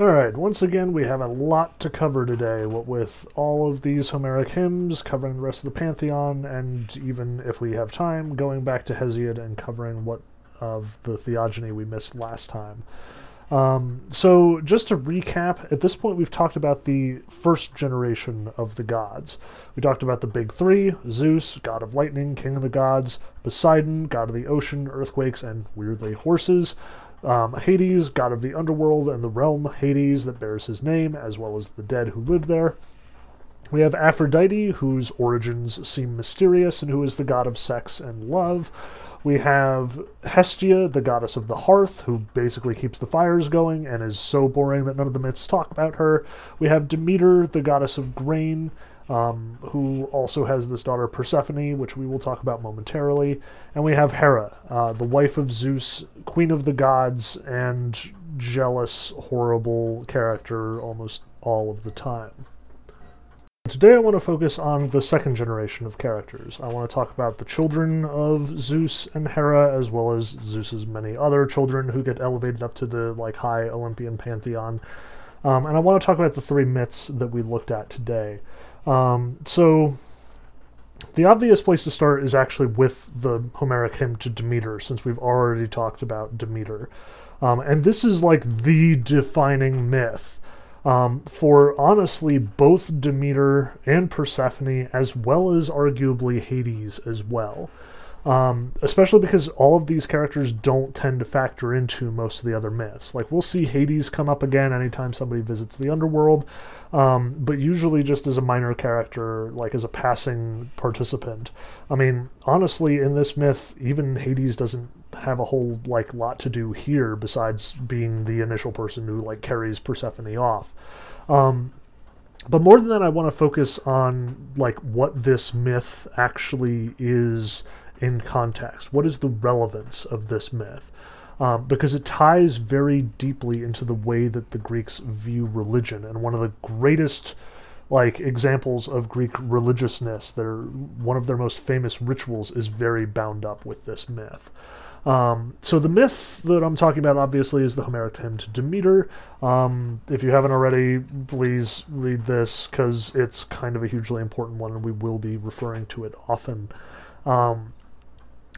All right, once again, we have a lot to cover today, what with all of these Homeric hymns, covering the rest of the Pantheon, and even if we have time, going back to Hesiod and covering what of the theogony we missed last time. Um, so, just to recap, at this point we've talked about the first generation of the gods. We talked about the big three Zeus, god of lightning, king of the gods, Poseidon, god of the ocean, earthquakes, and weirdly horses. Um, Hades, god of the underworld and the realm Hades that bears his name, as well as the dead who live there. We have Aphrodite, whose origins seem mysterious and who is the god of sex and love. We have Hestia, the goddess of the hearth, who basically keeps the fires going and is so boring that none of the myths talk about her. We have Demeter, the goddess of grain, um, who also has this daughter Persephone, which we will talk about momentarily. And we have Hera, uh, the wife of Zeus, queen of the gods, and jealous, horrible character almost all of the time. Today I want to focus on the second generation of characters. I want to talk about the children of Zeus and Hera, as well as Zeus's many other children who get elevated up to the like high Olympian pantheon. Um, and I want to talk about the three myths that we looked at today. Um, so the obvious place to start is actually with the Homeric hymn to Demeter, since we've already talked about Demeter. Um, and this is like the defining myth um, for honestly both Demeter and Persephone, as well as arguably Hades as well. Um, especially because all of these characters don't tend to factor into most of the other myths. Like we'll see Hades come up again anytime somebody visits the underworld, um, but usually just as a minor character, like as a passing participant. I mean, honestly, in this myth, even Hades doesn't have a whole like lot to do here besides being the initial person who like carries Persephone off. Um, but more than that, I want to focus on like what this myth actually is in context. What is the relevance of this myth? Um, because it ties very deeply into the way that the Greeks view religion, and one of the greatest like examples of Greek religiousness, their one of their most famous rituals is very bound up with this myth. Um, so the myth that I'm talking about, obviously, is the Homeric hymn to Demeter. Um, if you haven't already, please read this because it's kind of a hugely important one, and we will be referring to it often. Um,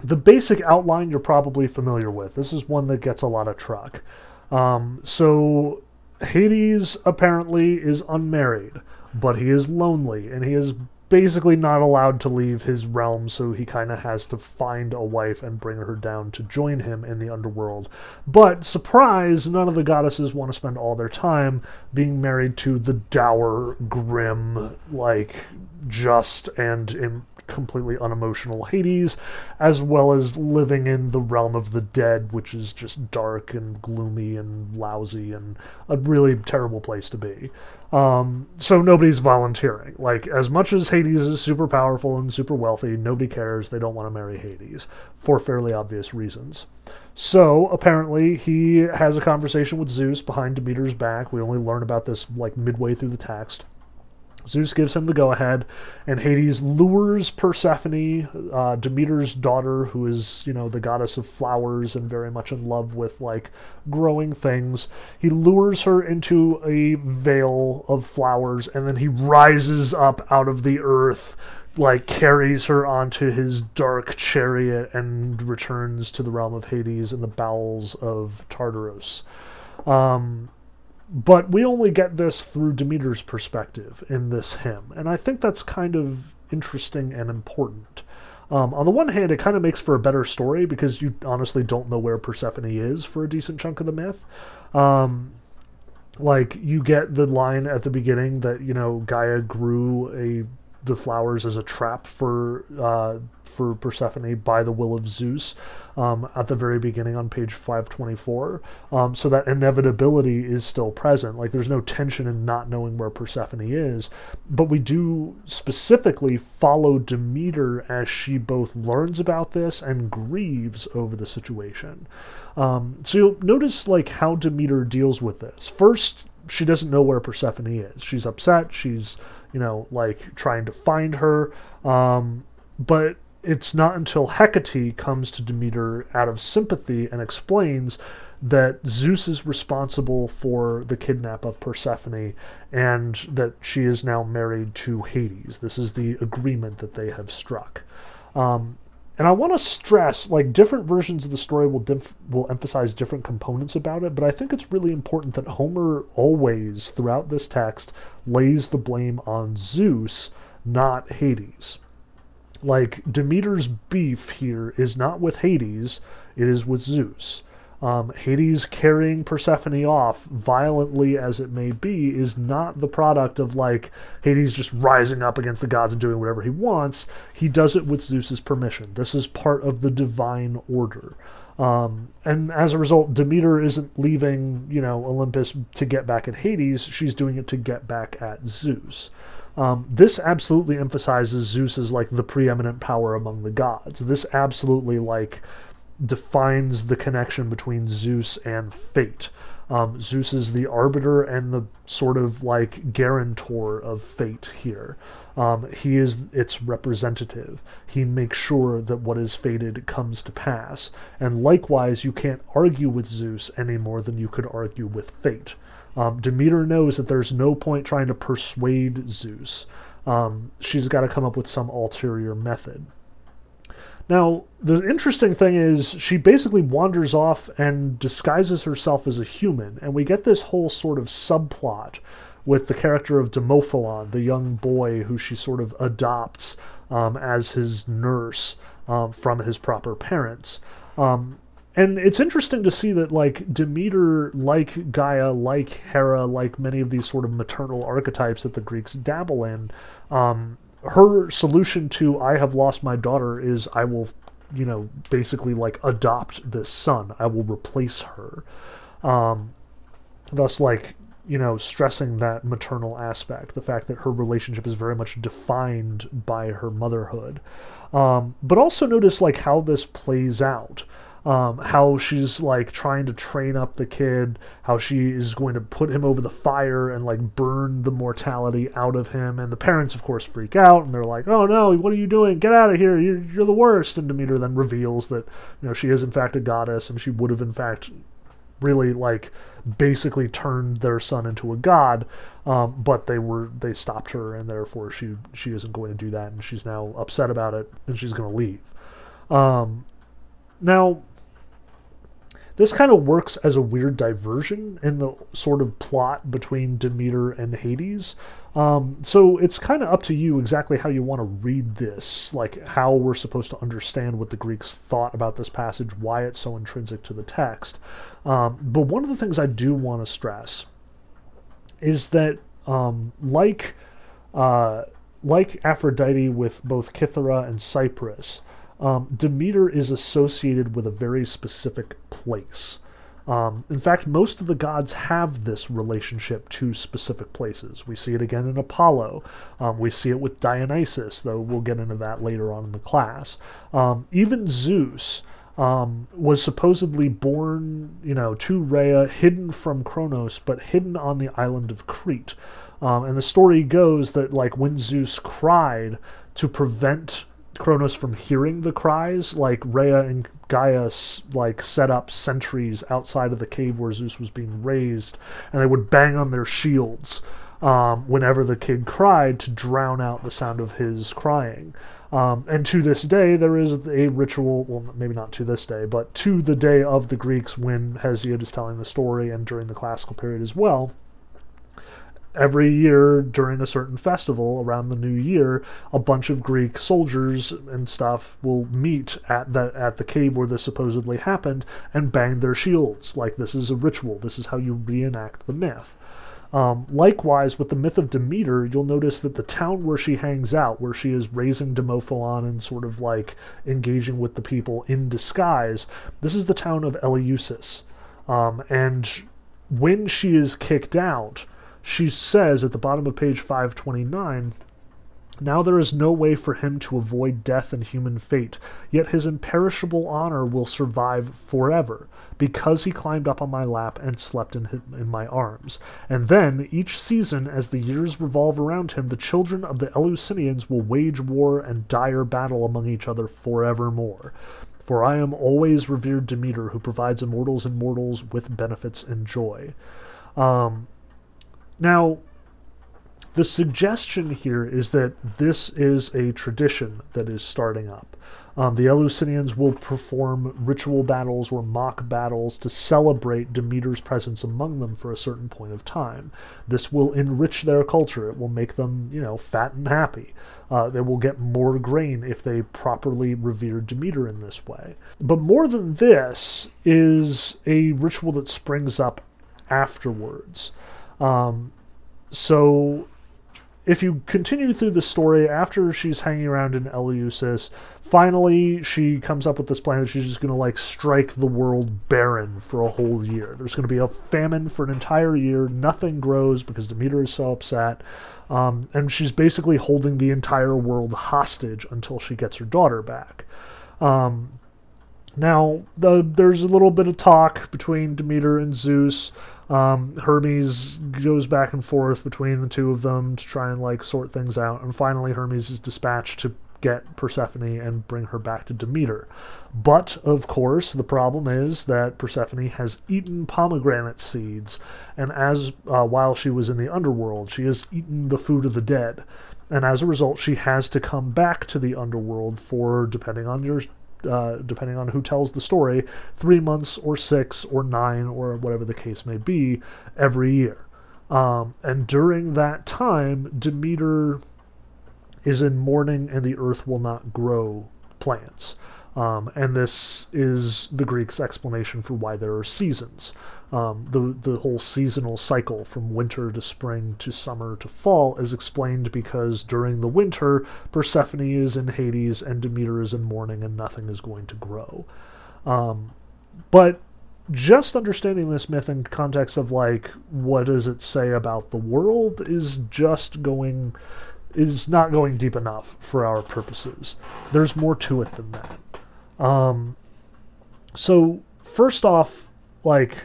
the basic outline you're probably familiar with. This is one that gets a lot of truck. Um, so Hades apparently is unmarried, but he is lonely, and he is basically not allowed to leave his realm, so he kind of has to find a wife and bring her down to join him in the underworld. But, surprise, none of the goddesses want to spend all their time being married to the dour, grim, like, just and completely unemotional Hades, as well as living in the realm of the dead, which is just dark and gloomy and lousy and a really terrible place to be. Um, so nobody's volunteering. Like, as much as Hades is super powerful and super wealthy, nobody cares. They don't want to marry Hades for fairly obvious reasons. So apparently, he has a conversation with Zeus behind Demeter's back. We only learn about this like midway through the text. Zeus gives him the go ahead, and Hades lures Persephone, uh, Demeter's daughter, who is, you know, the goddess of flowers and very much in love with, like, growing things. He lures her into a vale of flowers, and then he rises up out of the earth, like, carries her onto his dark chariot, and returns to the realm of Hades in the bowels of Tartarus. Um, but we only get this through Demeter's perspective in this hymn, and I think that's kind of interesting and important. Um, on the one hand, it kind of makes for a better story because you honestly don't know where Persephone is for a decent chunk of the myth. Um, like you get the line at the beginning that you know Gaia grew a the flowers as a trap for uh, for Persephone by the will of Zeus um, at the very beginning on page 524. Um, so that inevitability is still present. Like there's no tension in not knowing where Persephone is, but we do specifically follow Demeter as she both learns about this and grieves over the situation. Um, so you'll notice like how Demeter deals with this. First, she doesn't know where Persephone is. She's upset. She's you know, like trying to find her. Um, but it's not until Hecate comes to Demeter out of sympathy and explains that Zeus is responsible for the kidnap of Persephone and that she is now married to Hades. This is the agreement that they have struck. Um, and I want to stress, like different versions of the story will dif- will emphasize different components about it, but I think it's really important that Homer always, throughout this text, lays the blame on Zeus, not Hades. Like Demeter's beef here is not with Hades, it is with Zeus. Um, Hades carrying Persephone off, violently as it may be, is not the product of like Hades just rising up against the gods and doing whatever he wants. He does it with Zeus's permission. This is part of the divine order. Um, and as a result, Demeter isn't leaving, you know, Olympus to get back at Hades. She's doing it to get back at Zeus. Um, this absolutely emphasizes Zeus as like the preeminent power among the gods. This absolutely like defines the connection between Zeus and fate. Um, Zeus is the arbiter and the sort of like guarantor of fate here. Um, he is its representative. He makes sure that what is fated comes to pass. And likewise, you can't argue with Zeus any more than you could argue with fate. Um, Demeter knows that there's no point trying to persuade Zeus. Um, she's got to come up with some ulterior method. Now, the interesting thing is, she basically wanders off and disguises herself as a human, and we get this whole sort of subplot with the character of Demophilon, the young boy who she sort of adopts um, as his nurse um, from his proper parents. Um, and it's interesting to see that, like, Demeter, like Gaia, like Hera, like many of these sort of maternal archetypes that the Greeks dabble in, um, her solution to I have lost my daughter is I will, you know, basically like adopt this son. I will replace her. Um, thus, like, you know, stressing that maternal aspect, the fact that her relationship is very much defined by her motherhood. Um, but also notice like how this plays out um, how she's like trying to train up the kid, how she is going to put him over the fire and like burn the mortality out of him. And the parents, of course, freak out and they're like, "Oh no, what are you doing? Get out of here! You're, you're the worst!" And Demeter then reveals that you know she is in fact a goddess and she would have in fact really like basically turned their son into a god um, but they were they stopped her and therefore she she isn't going to do that and she's now upset about it and she's going to leave um, now this kind of works as a weird diversion in the sort of plot between Demeter and Hades. Um, so it's kind of up to you exactly how you want to read this, like how we're supposed to understand what the Greeks thought about this passage, why it's so intrinsic to the text. Um, but one of the things I do want to stress is that, um, like, uh, like Aphrodite with both Kythera and Cyprus, um, Demeter is associated with a very specific place. Um, in fact, most of the gods have this relationship to specific places. We see it again in Apollo. Um, we see it with Dionysus, though we'll get into that later on in the class. Um, even Zeus um, was supposedly born, you know, to Rhea, hidden from Kronos, but hidden on the island of Crete. Um, and the story goes that, like, when Zeus cried to prevent Kronos from hearing the cries. Like Rhea and Gaia like set up sentries outside of the cave where Zeus was being raised, and they would bang on their shields um, whenever the kid cried to drown out the sound of his crying. Um, and to this day, there is a ritual, well, maybe not to this day, but to the day of the Greeks when Hesiod is telling the story and during the classical period as well, every year during a certain festival around the new year a bunch of greek soldiers and stuff will meet at the at the cave where this supposedly happened and bang their shields. Like this is a ritual. This is how you reenact the myth. Um, likewise, with the myth of Demeter, you'll notice that the town where she hangs out, where she is raising Demophilon and sort of like engaging with the people in disguise, this is the town of Eleusis. Um, and when she is kicked out, she says at the bottom of page 529 now there is no way for him to avoid death and human fate, yet his imperishable honor will survive forever, because he climbed up on my lap and slept in, his, in my arms. And then, each season, as the years revolve around him, the children of the Eleusinians will wage war and dire battle among each other forevermore. For I am always revered Demeter, who provides immortals and mortals with benefits and joy. Um, now, the suggestion here is that this is a tradition that is starting up. Um, the Eleusinians will perform ritual battles or mock battles to celebrate Demeter's presence among them for a certain point of time. This will enrich their culture. It will make them, you know, fat and happy. Uh, they will get more grain if they properly revere Demeter in this way. But more than this is a ritual that springs up afterwards. Um, so if you continue through the story after she's hanging around in Eleusis, finally she comes up with this plan that she's just going to like strike the world barren for a whole year. There's going to be a famine for an entire year. Nothing grows because Demeter is so upset. Um, and she's basically holding the entire world hostage until she gets her daughter back. Um, now, the, there's a little bit of talk between Demeter and Zeus. Um, Hermes goes back and forth between the two of them to try and like sort things out, and finally Hermes is dispatched to get Persephone and bring her back to Demeter. But of course, the problem is that Persephone has eaten pomegranate seeds, and as uh, while she was in the underworld, she has eaten the food of the dead. And as a result, she has to come back to the underworld for, depending on your uh, depending on who tells the story, three months or six or nine or whatever the case may be every year. Um, and during that time, Demeter is in mourning and the earth will not grow plants. Um, and this is the Greeks' explanation for why there are seasons. Um, the the whole seasonal cycle from winter to spring to summer to fall is explained because during the winter Persephone is in Hades and Demeter is in mourning and nothing is going to grow. Um, but just understanding this myth in context of like what does it say about the world is just going is not going deep enough for our purposes. There's more to it than that. Um, so first off, like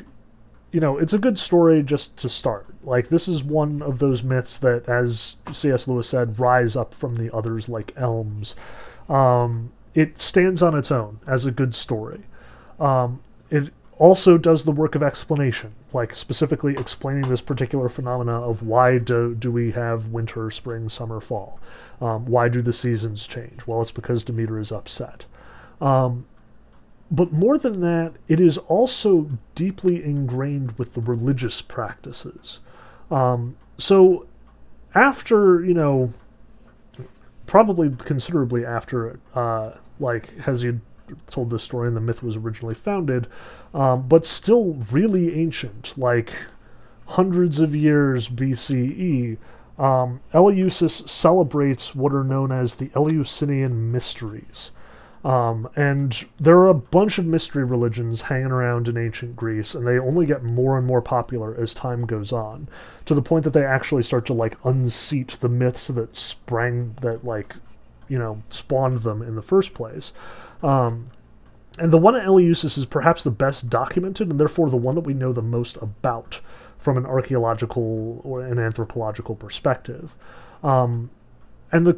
you know, it's a good story just to start. Like, this is one of those myths that, as C.S. Lewis said, rise up from the others like elms. Um, it stands on its own as a good story. Um, it also does the work of explanation, like specifically explaining this particular phenomena of why do, do we have winter, spring, summer, fall? Um, why do the seasons change? Well, it's because Demeter is upset. Um, but more than that, it is also deeply ingrained with the religious practices. Um, so, after, you know, probably considerably after, uh, like, Hesiod told this story and the myth was originally founded, um, but still really ancient, like hundreds of years BCE, um, Eleusis celebrates what are known as the Eleusinian Mysteries. Um, and there are a bunch of mystery religions hanging around in ancient Greece, and they only get more and more popular as time goes on, to the point that they actually start to like unseat the myths that sprang that like, you know, spawned them in the first place. Um, and the one at Eleusis is perhaps the best documented, and therefore the one that we know the most about from an archaeological or an anthropological perspective. Um, and the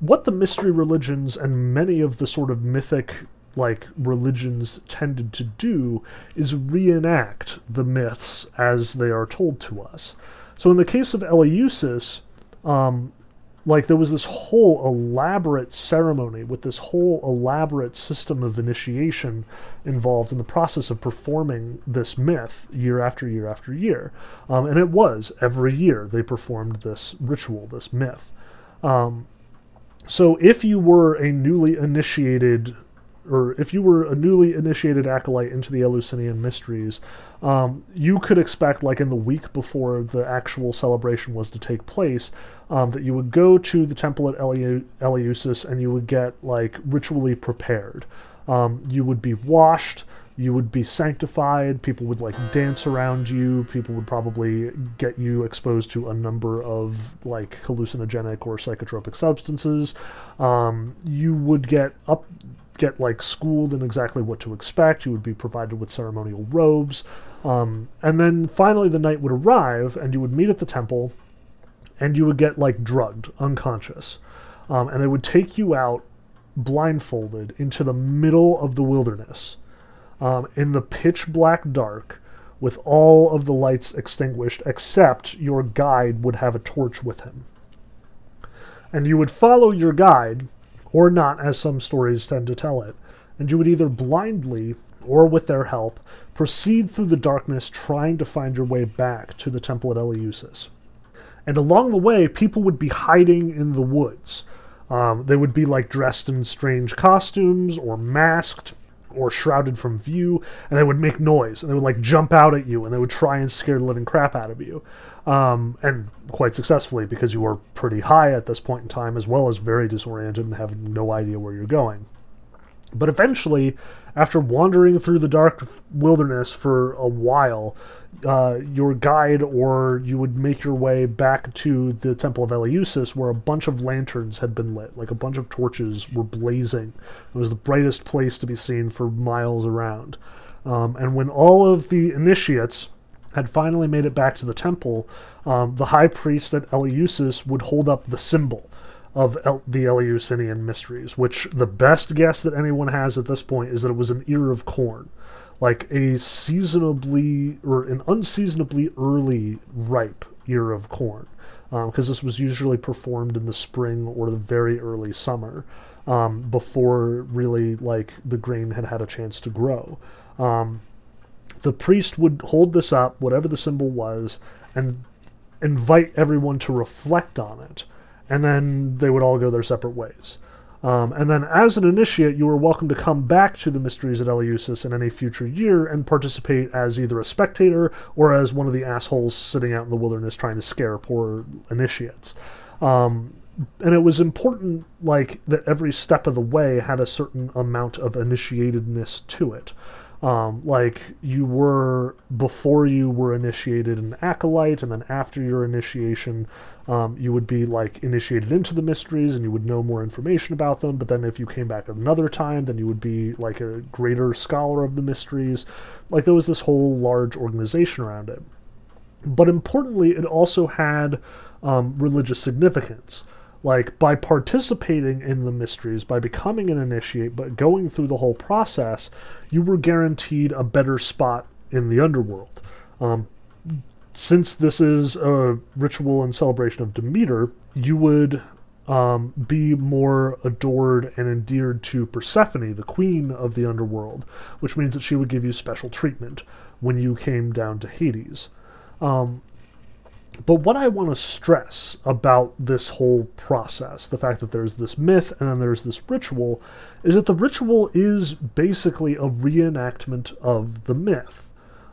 what the mystery religions and many of the sort of mythic like religions tended to do is reenact the myths as they are told to us. So in the case of Eleusis, um, like there was this whole elaborate ceremony with this whole elaborate system of initiation involved in the process of performing this myth year after year after year. Um, and it was every year they performed this ritual, this myth. Um, so if you were a newly initiated or if you were a newly initiated acolyte into the Eleusinian mysteries, um, you could expect, like in the week before the actual celebration was to take place, um, that you would go to the temple at Eleu- Eleusis and you would get like ritually prepared. Um, you would be washed you would be sanctified people would like dance around you people would probably get you exposed to a number of like hallucinogenic or psychotropic substances. Um, you would get up get like schooled in exactly what to expect. You would be provided with ceremonial robes. Um, and then finally the night would arrive and you would meet at the temple and you would get like drugged unconscious. Um, and they would take you out blindfolded into the middle of the wilderness um, in the pitch black dark with all of the lights extinguished except your guide would have a torch with him. And you would follow your guide, or not, as some stories tend to tell it, and you would either blindly or with their help proceed through the darkness trying to find your way back to the temple at Eleusis. And along the way, people would be hiding in the woods. Um, they would be like dressed in strange costumes or masked or shrouded from view, and they would make noise, and they would like jump out at you, and they would try and scare the living crap out of you, um, and quite successfully because you were pretty high at this point in time, as well as very disoriented and have no idea where you're going. But eventually, after wandering through the dark wilderness for a while, uh, your guide or you would make your way back to the Temple of Eleusis, where a bunch of lanterns had been lit, like a bunch of torches were blazing. It was the brightest place to be seen for miles around. Um, and when all of the initiates had finally made it back to the temple, um, the high priest at Eleusis would hold up the symbol of El- the Eleusinian mysteries, which the best guess that anyone has at this point is that it was an ear of corn. Like a seasonably or an unseasonably early ripe ear of corn because um, this was usually performed in the spring or the very early summer um, before really like the grain had had a chance to grow. Um, the priest would hold this up whatever the symbol was and invite everyone to reflect on it and then they would all go their separate ways um, and then, as an initiate, you were welcome to come back to the Mysteries at Eleusis in any future year and participate as either a spectator or as one of the assholes sitting out in the wilderness trying to scare poor initiates. Um, and it was important, like, that every step of the way had a certain amount of initiatedness to it. Um, like you were before you were initiated an acolyte, and then after your initiation, um, you would be like initiated into the mysteries, and you would know more information about them. But then if you came back another time, then you would be like a greater scholar of the mysteries. Like there was this whole large organization around it. But importantly, it also had um, religious significance like by participating in the mysteries by becoming an initiate but going through the whole process you were guaranteed a better spot in the underworld um, since this is a ritual and celebration of demeter you would um, be more adored and endeared to Persephone, the queen of the underworld, which means that she would give you special treatment when you came down to Hades. Um, but what I want to stress about this whole process, the fact that there's this myth and then there's this ritual, is that the ritual is basically a reenactment of the myth.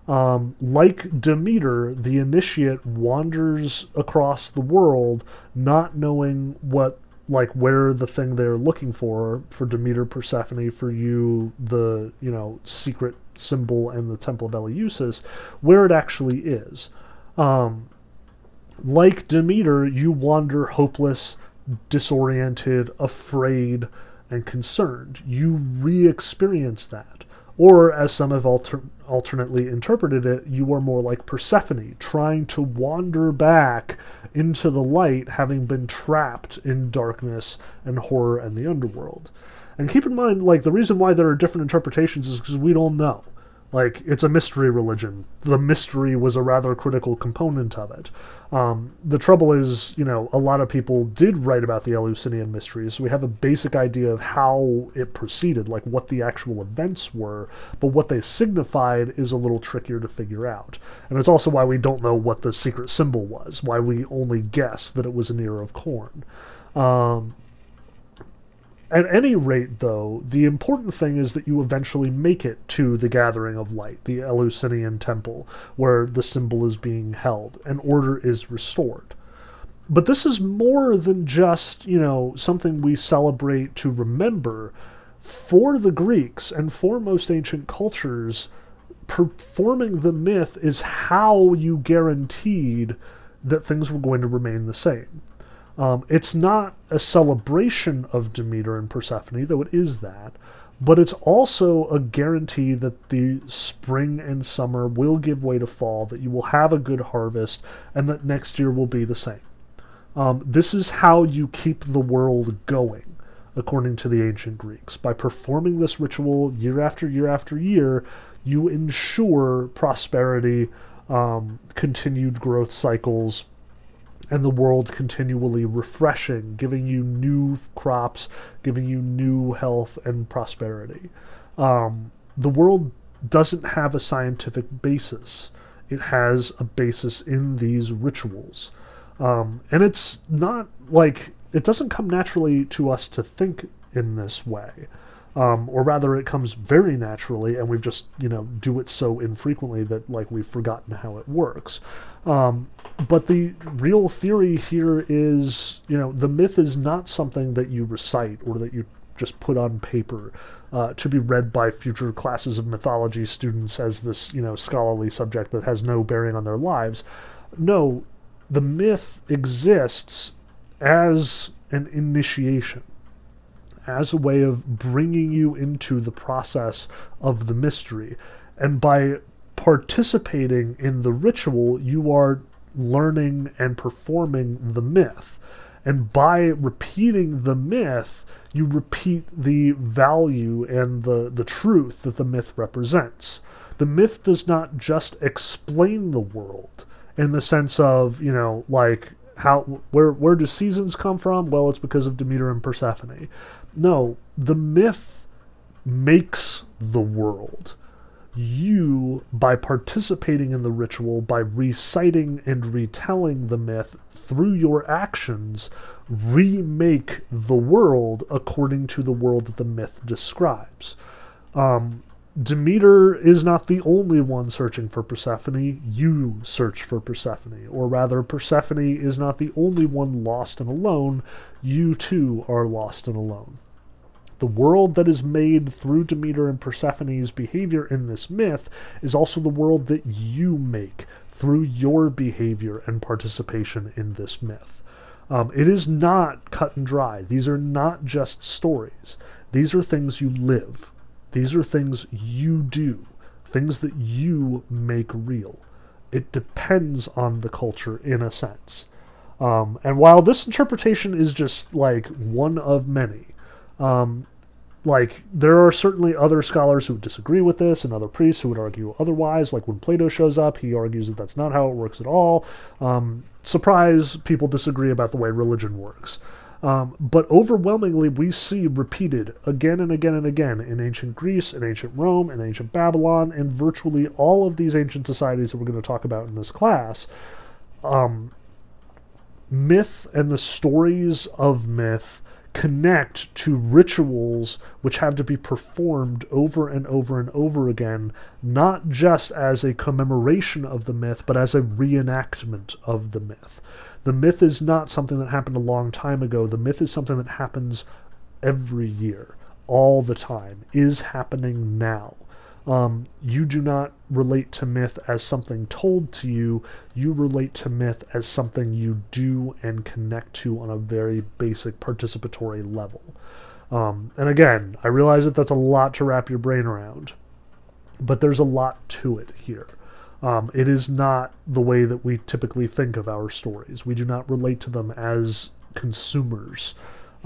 Um, like Demeter, the initiate wanders across the world not knowing what, like, where the thing they're looking for, for Demeter, Persephone, for you, the, you know, secret symbol and the Temple of Eleusis, where it actually is. Um, like Demeter, you wander hopeless, disoriented, afraid, and concerned. You re experience that. Or, as some have alter- alternately interpreted it, you are more like Persephone, trying to wander back into the light, having been trapped in darkness and horror and the underworld. And keep in mind, like, the reason why there are different interpretations is because we don't know. Like, it's a mystery religion. The mystery was a rather critical component of it. Um, the trouble is, you know, a lot of people did write about the Eleusinian mysteries, so we have a basic idea of how it proceeded, like what the actual events were, but what they signified is a little trickier to figure out. And it's also why we don't know what the secret symbol was, why we only guess that it was an ear of corn. Um, at any rate, though, the important thing is that you eventually make it to the Gathering of Light, the Eleusinian temple, where the symbol is being held, and order is restored. But this is more than just, you know, something we celebrate to remember. For the Greeks and for most ancient cultures, performing the myth is how you guaranteed that things were going to remain the same. Um, it's not a celebration of Demeter and Persephone, though it is that, but it's also a guarantee that the spring and summer will give way to fall, that you will have a good harvest, and that next year will be the same. Um, this is how you keep the world going. according to the ancient Greeks. By performing this ritual year after year after year, you ensure prosperity, um, continued growth cycles, and the world continually refreshing, giving you new crops, giving you new health and prosperity. Um, the world doesn't have a scientific basis, it has a basis in these rituals. Um, and it's not like it doesn't come naturally to us to think in this way. Um, or rather, it comes very naturally, and we've just you know do it so infrequently that like we've forgotten how it works. Um, but the real theory here is you know the myth is not something that you recite or that you just put on paper uh, to be read by future classes of mythology students as this you know scholarly subject that has no bearing on their lives. No, the myth exists as an initiation, as a way of bringing you into the process of the mystery. And by participating in the ritual, you are learning and performing the myth. And by repeating the myth, you repeat the value and the, the truth that the myth represents. The myth does not just explain the world in the sense of, you know, like how where where do seasons come from? Well, it's because of Demeter and Persephone. No, the myth makes the world. You, by participating in the ritual, by reciting and retelling the myth through your actions, remake the world according to the world that the myth describes. Um, Demeter is not the only one searching for Persephone. You search for Persephone. Or rather, Persephone is not the only one lost and alone. You too are lost and alone. The world that is made through Demeter and Persephone's behavior in this myth is also the world that you make through your behavior and participation in this myth. Um, it is not cut and dry. These are not just stories. These are things you live. These are things you do, things that you make real. It depends on the culture in a sense. Um, and while this interpretation is just like one of many, um, like there are certainly other scholars who disagree with this and other priests who would argue otherwise. Like when plato shows up he argues that that's not how it works at all. Um, surprise people disagree about the way religion works. Um, but overwhelmingly, we see repeated again and again and again in ancient Greece, in ancient Rome, in ancient Babylon, and virtually all of these ancient societies that we're going to talk about in this class. Um, myth and the stories of myth connect to rituals which have to be performed over and over and over again, not just as a commemoration of the myth, but as a reenactment of the myth. The myth is not something that happened a long time ago. The myth is something that happens every year, all the time, is happening now. Um, you do not relate to myth as something told to you. You relate to myth as something you do and connect to on a very basic participatory level. Um, and again, I realize that that's a lot to wrap your brain around, but there's a lot to it here. Um, it is not the way that we typically think of our stories. We do not relate to them as consumers.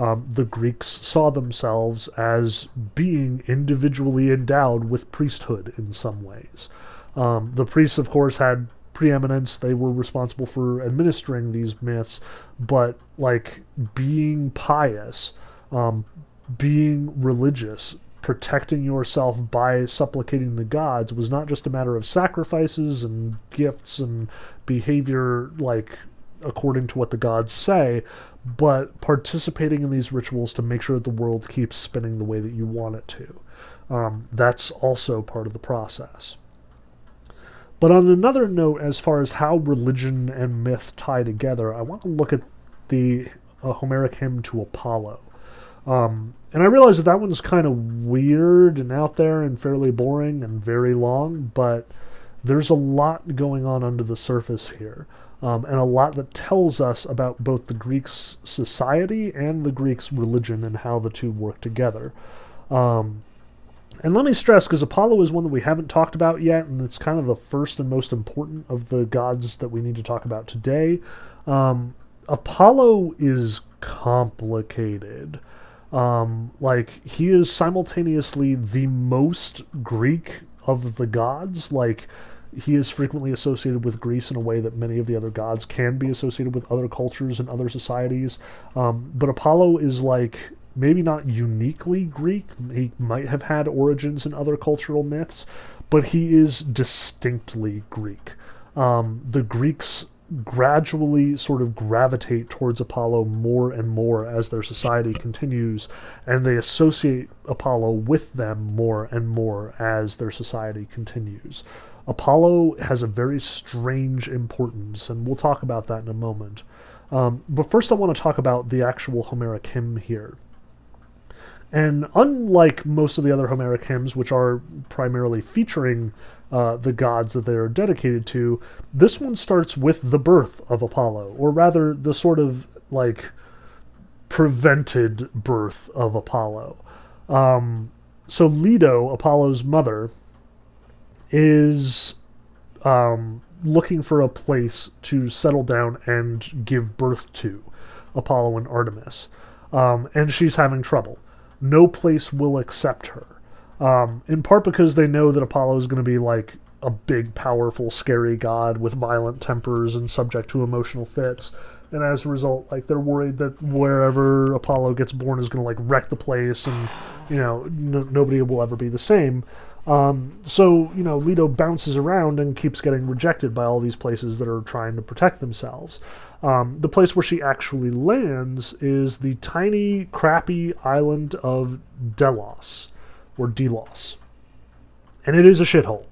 Um, the Greeks saw themselves as being individually endowed with priesthood in some ways. Um, the priests, of course, had preeminence. They were responsible for administering these myths, but like being pious, um, being religious, protecting yourself by supplicating the gods was not just a matter of sacrifices and gifts and behavior like according to what the gods say, but participating in these rituals to make sure that the world keeps spinning the way that you want it to. Um, that's also part of the process. But on another note, as far as how religion and myth tie together, I want to look at the uh, Homeric hymn to Apollo. Um, and I realize that that one's kind of weird and out there and fairly boring and very long, but there's a lot going on under the surface here. Um, and a lot that tells us about both the Greeks' society and the Greeks' religion and how the two work together. Um, and let me stress, because Apollo is one that we haven't talked about yet, and it's kind of the first and most important of the gods that we need to talk about today. Um, Apollo is complicated. Um, like he is simultaneously the most Greek of the gods. Like he is frequently associated with Greece in a way that many of the other gods can be associated with other cultures and other societies. Um, but Apollo is like maybe not uniquely Greek. He might have had origins in other cultural myths, but he is distinctly Greek. Um, the Greeks gradually sort of gravitate towards Apollo more and more as their society continues, and they associate Apollo with them more and more as their society continues. Apollo has a very strange importance, and we'll talk about that in a moment. Um, but first, I want to talk about the actual Homeric hymn here. And unlike most of the other Homeric hymns, which are primarily featuring uh, the gods that they are dedicated to, this one starts with the birth of Apollo, or rather, the sort of like prevented birth of Apollo. Um, so Leto, Apollo's mother, is um, looking for a place to settle down and give birth to Apollo and Artemis. Um, and she's having trouble. No place will accept her. Um, in part because they know that Apollo is going to be like a big, powerful, scary god with violent tempers and subject to emotional fits. And as a result, like they're worried that wherever Apollo gets born is going to like wreck the place, and you know no, nobody will ever be the same. Um, so, you know, Leto bounces around and keeps getting rejected by all these places that are trying to protect themselves. Um, the place where she actually lands is the tiny, crappy island of Delos, or Delos. And it is a shithole.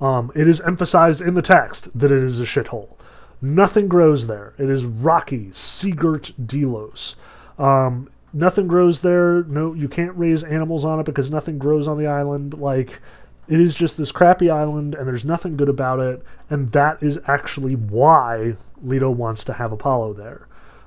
Um, it is emphasized in the text that it is a shithole. Nothing grows there. It is rocky, seagirt Delos. Um, nothing grows there. No, you can't raise animals on it because nothing grows on the island. Like, it is just this crappy island, and there's nothing good about it. And that is actually why Leto wants to have Apollo there.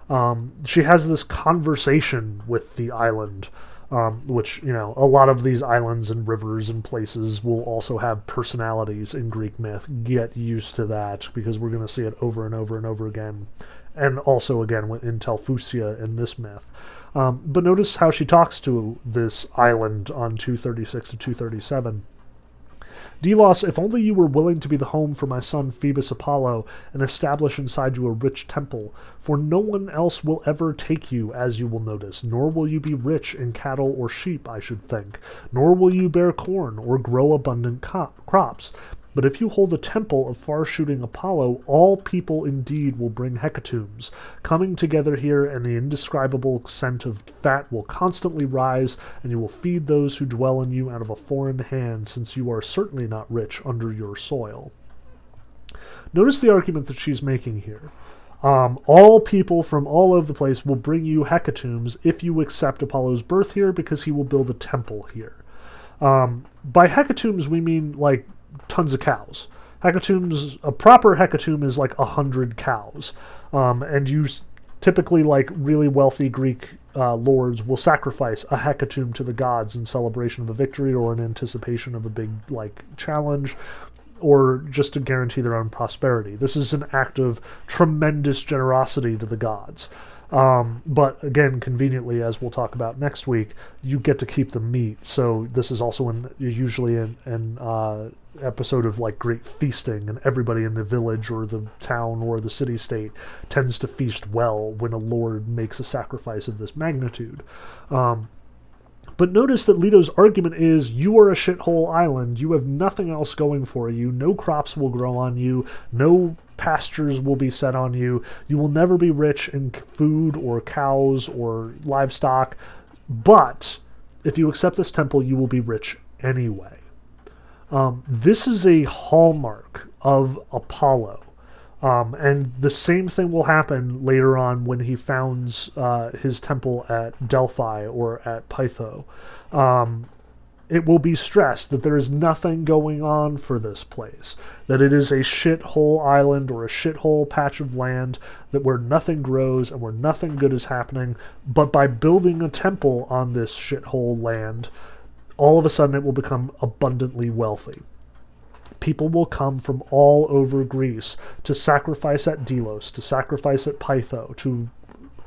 Um, she has this conversation with the island, um, which, you know, a lot of these islands and rivers and places will also have personalities in Greek myth. Get used to that because we're going to see it over and over and over again. And also, again, in Telphusia in this myth. Um, but notice how she talks to this island on 236 to 237. Delos, if only you were willing to be the home for my son Phoebus Apollo and establish inside you a rich temple, for no one else will ever take you, as you will notice, nor will you be rich in cattle or sheep, I should think, nor will you bear corn or grow abundant co- crops, but if you hold a temple of far shooting Apollo, all people indeed will bring hecatombs. Coming together here, and the indescribable scent of fat will constantly rise, and you will feed those who dwell in you out of a foreign hand, since you are certainly not rich under your soil. Notice the argument that she's making here. Um, all people from all over the place will bring you hecatombs if you accept Apollo's birth here, because he will build a temple here. Um, by hecatombs, we mean like tons of cows. Hecatombs, a proper hecatomb is like a hundred cows, um, and you typically like really wealthy Greek uh, lords will sacrifice a hecatomb to the gods in celebration of a victory or in anticipation of a big like challenge or just to guarantee their own prosperity. This is an act of tremendous generosity to the gods. Um, but again, conveniently, as we'll talk about next week, you get to keep the meat. So this is also in, usually an, uh, episode of like great feasting, and everybody in the village or the town or the city state tends to feast well when a lord makes a sacrifice of this magnitude. Um, but notice that Leto's argument is you are a shithole island. You have nothing else going for you. No crops will grow on you. No pastures will be set on you. You will never be rich in food or cows or livestock. But if you accept this temple, you will be rich anyway. Um, this is a hallmark of Apollo. Um, and the same thing will happen later on when he founds uh, his temple at Delphi or at Pytho. Um, it will be stressed that there is nothing going on for this place, that it is a shithole island or a shithole patch of land that where nothing grows and where nothing good is happening. But by building a temple on this shithole land, all of a sudden it will become abundantly wealthy people will come from all over Greece to sacrifice at Delos, to sacrifice at Pytho, to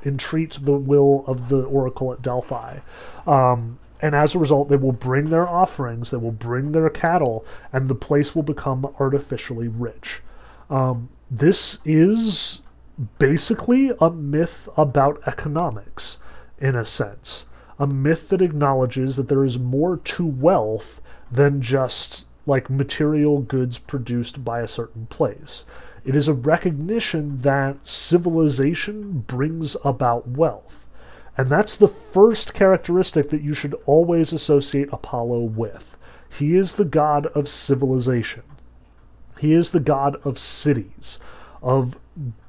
entreat the will of the oracle at Delphi. Um, and as a result, they will bring their offerings, they will bring their cattle, and the place will become artificially rich. Um, this is basically a myth about economics, in a sense. A myth that acknowledges that there is more to wealth than just like material goods produced by a certain place. It is a recognition that civilization brings about wealth. And that's the first characteristic that you should always associate Apollo with. He is the god of civilization. He is the god of cities, of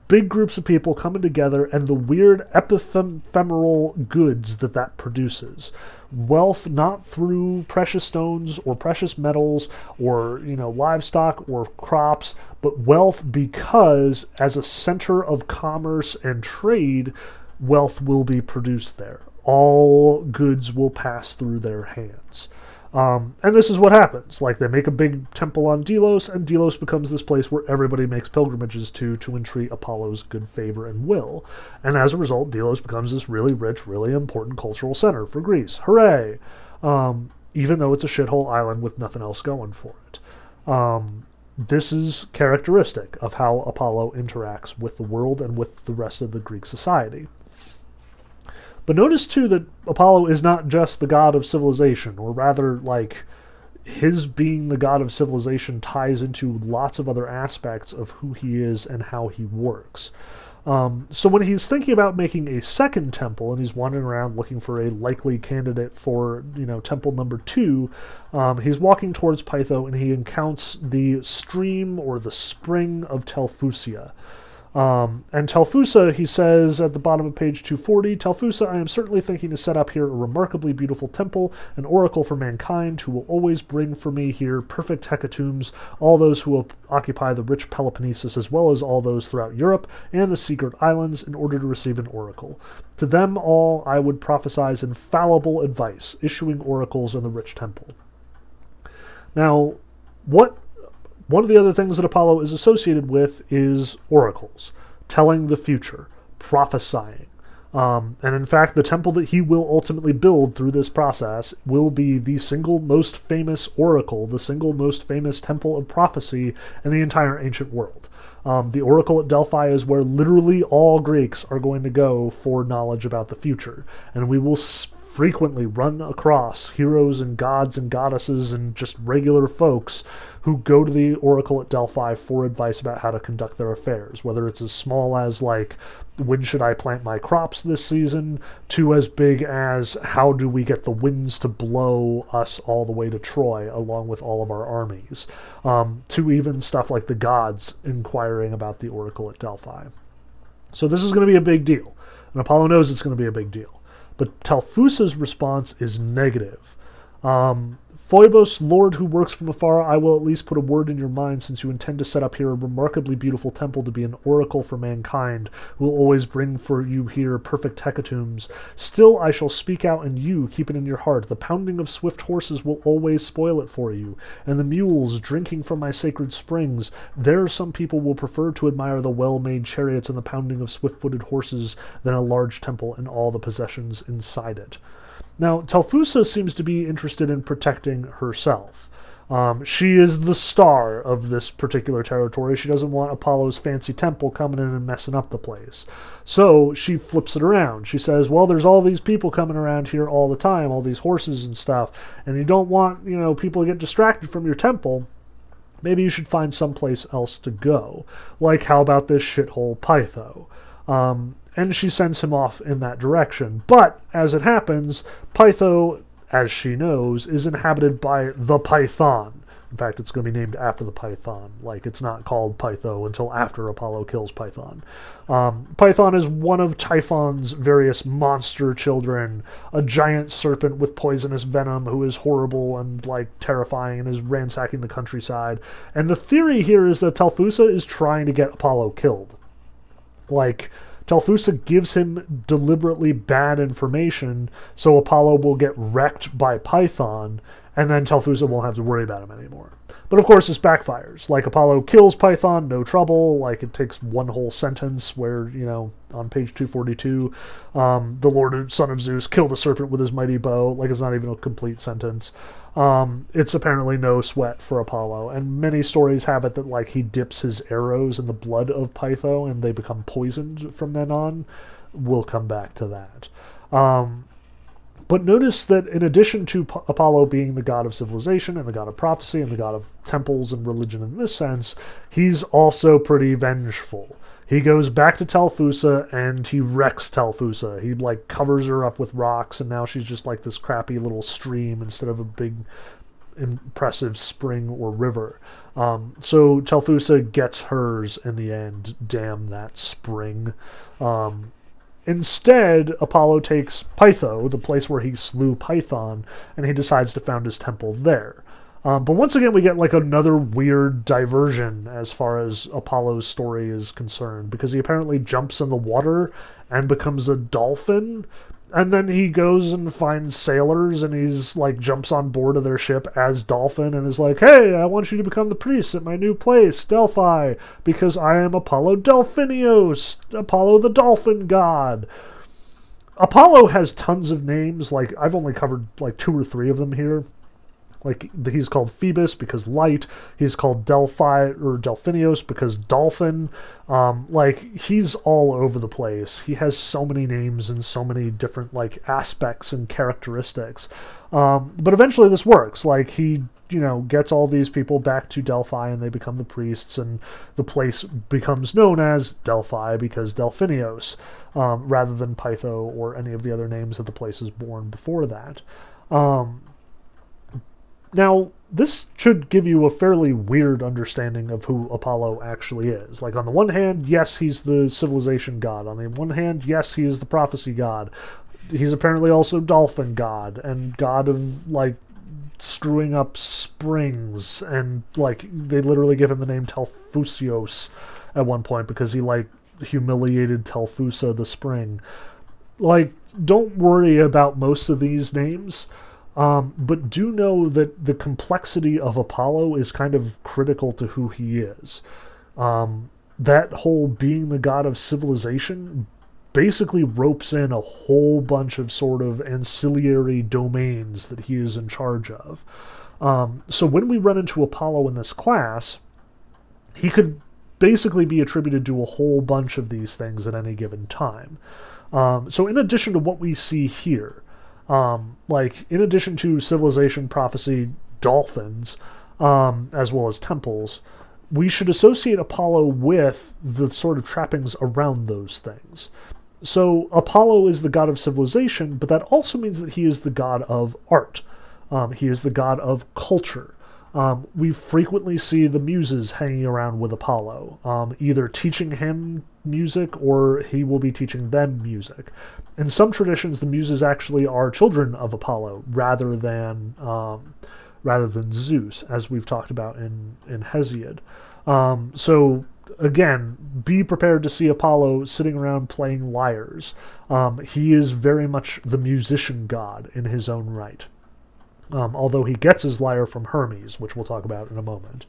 big groups of people coming together and the weird ephemeral goods that that produces. Wealth not through precious stones or precious metals or you know livestock or crops but wealth because as a center of commerce and trade wealth will be produced there. All goods will pass through their hands um, and this is what happens. Like they make a big temple on Delos, and Delos becomes this place where everybody makes pilgrimages to to entreat Apollo's good favor and will. And as a result, Delos becomes this really rich, really important cultural center for Greece. Hooray! Um, even though it's a shithole island with nothing else going for it. Um, this is characteristic of how Apollo interacts with the world and with the rest of the Greek society. But notice too that Apollo is not just the god of civilization, or rather, like, his being the god of civilization ties into lots of other aspects of who he is and how he works. Um, so when he's thinking about making a second temple and he's wandering around looking for a likely candidate for you know temple number two, um, he's walking towards Pytho and he encounters the stream or the spring of Telphusa. Um, and Telphusa, he says at the bottom of page 240, Telphusa, I am certainly thinking to set up here a remarkably beautiful temple, an oracle for mankind, who will always bring for me here perfect hecatombs, all those who will occupy the rich Peloponnesus, as well as all those throughout Europe and the secret islands, in order to receive an oracle. To them all I would prophesy infallible advice, issuing oracles in the rich temple. Now, what one of the other things that Apollo is associated with is oracles, telling the future, prophesying. Um, and in fact, the temple that he will ultimately build through this process will be the single most famous oracle, the single most famous temple of prophecy in the entire ancient world. Um, the oracle at Delphi is where literally all Greeks are going to go for knowledge about the future. And we will frequently run across heroes and gods and goddesses and just regular folks who go to the oracle at Delphi for advice about how to conduct their affairs, whether it's as small as like when should I plant my crops this season, to as big as how do we get the winds to blow us all the way to Troy along with all of our armies, um, to even stuff like the gods inquiring about the oracle at Delphi. So this is going to be a big deal, and Apollo knows it's going to be a big deal. But Telphusa's response is negative. Um, Phoebus, Lord who works from afar, I will at least put a word in your mind since you intend to set up here a remarkably beautiful temple to be an oracle for mankind, who will always bring for you here perfect hecatombs. Still I shall speak out, and you keep it in your heart. The pounding of swift horses will always spoil it for you, and the mules drinking from my sacred springs. There some people will prefer to admire the well made chariots and the pounding of swift footed horses than a large temple and all the possessions inside it. Now, Telphusa seems to be interested in protecting herself. Um, she is the star of this particular territory. She doesn't want Apollo's fancy temple coming in and messing up the place. So she flips it around. She says, Well, there's all these people coming around here all the time, all these horses and stuff, and you don't want, you know, people to get distracted from your temple. Maybe you should find someplace else to go. Like, how about this shithole Pytho? Um, and she sends him off in that direction. But as it happens, Pytho, as she knows, is inhabited by the Python. In fact, it's going to be named after the Python. Like, it's not called Pytho until after Apollo kills Python. Um, Python is one of Typhon's various monster children, a giant serpent with poisonous venom who is horrible and, like, terrifying and is ransacking the countryside. And the theory here is that Telphusa is trying to get Apollo killed. Like, Telphusa gives him deliberately bad information so Apollo will get wrecked by Python, and then Telphusa won't have to worry about him anymore. But of course, this backfires. Like Apollo kills Python, no trouble. Like it takes one whole sentence where you know on page two forty two, um, the Lord Son of Zeus killed the serpent with his mighty bow. Like it's not even a complete sentence. Um, it's apparently no sweat for Apollo, and many stories have it that like he dips his arrows in the blood of Pytho and they become poisoned from then on. We'll come back to that. Um, but notice that in addition to P- Apollo being the god of civilization and the god of prophecy and the god of temples and religion in this sense, he's also pretty vengeful. He goes back to Telphusa and he wrecks Telphusa. He like covers her up with rocks and now she's just like this crappy little stream instead of a big impressive spring or river. Um, so Telphusa gets hers in the end. Damn that spring. Um, Instead, Apollo takes Pytho, the place where he slew Python, and he decides to found his temple there. Um, but once again, we get like another weird diversion as far as Apollo's story is concerned, because he apparently jumps in the water and becomes a dolphin, and then he goes and finds sailors and he's like jumps on board of their ship as dolphin and is like hey i want you to become the priest at my new place delphi because i am apollo delphinios apollo the dolphin god. Apollo has tons of names like i've only covered like two or three of them here like he's called Phoebus because light. He's called Delphi or Delphinios because dolphin. Um, like he's all over the place. He has so many names and so many different like aspects and characteristics. Um, but eventually this works. Like he you know gets all these people back to Delphi and they become the priests and the place becomes known as Delphi because Delphinios um, rather than Pytho or any of the other names that the place is born before that. Um, now, this should give you a fairly weird understanding of who Apollo actually is. Like, on the one hand, yes, he's the civilization god. On the one hand, yes, he is the prophecy god. He's apparently also dolphin god and god of, like, screwing up springs. And, like, they literally give him the name Telphusios at one point because he, like, humiliated Telphusa the spring. Like, don't worry about most of these names um, but do know that the complexity of Apollo is kind of critical to who he is. Um, that whole being the god of civilization basically ropes in a whole bunch of sort of ancillary domains that he is in charge of. Um, so when we run into Apollo in this class, he could basically be attributed to a whole bunch of these things at any given time. Um, so, in addition to what we see here, um, like in addition to civilization, prophecy, dolphins, um, as well as temples, we should associate Apollo with the sort of trappings around those things. So Apollo is the god of civilization, but that also means that he is the god of art. Um, he is the god of culture. Um, we frequently see the muses hanging around with Apollo, um, either teaching him music or he will be teaching them music. In some traditions, the muses actually are children of Apollo rather than um, rather than Zeus, as we've talked about in in Hesiod. Um, so again, be prepared to see Apollo sitting around playing lyres. Um, he is very much the musician god in his own right um, although he gets his lyre from Hermes, which we'll talk about in a moment.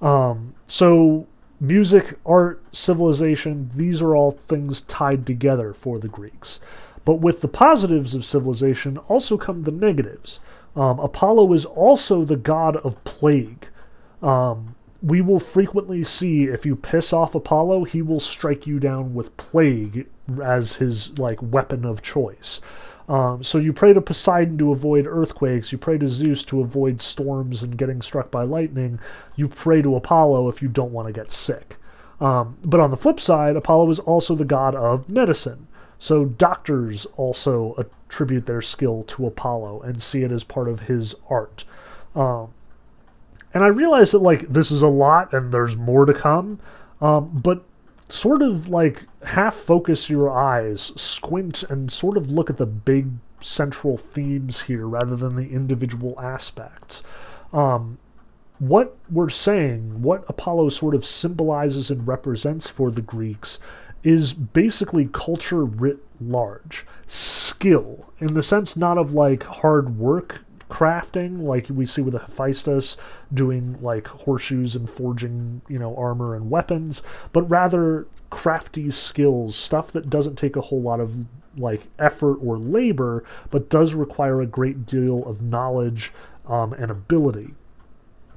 Um, so, music, art, civilization, these are all things tied together for the Greeks. But with the positives of civilization also come the negatives. Um, Apollo is also the god of plague. Um, we will frequently see if you piss off Apollo, he will strike you down with plague as his like weapon of choice. Um, so you pray to Poseidon to avoid earthquakes. You pray to Zeus to avoid storms and getting struck by lightning. You pray to Apollo if you don't want to get sick. Um, but on the flip side, Apollo is also the god of medicine. So doctors also attribute their skill to Apollo and see it as part of his art. Um, and I realize that like this is a lot and there's more to come. Um, but sort of like half focus your eyes, squint, and sort of look at the big central themes here rather than the individual aspects. Um, what we're saying, what Apollo sort of symbolizes and represents for the Greeks, is basically culture writ large. Skill, in the sense not of like hard work crafting, like we see with the Hephaestus doing like horseshoes and forging, you know, armor and weapons, but rather crafty skills, stuff that doesn't take a whole lot of like effort or labor, but does require a great deal of knowledge um, and ability.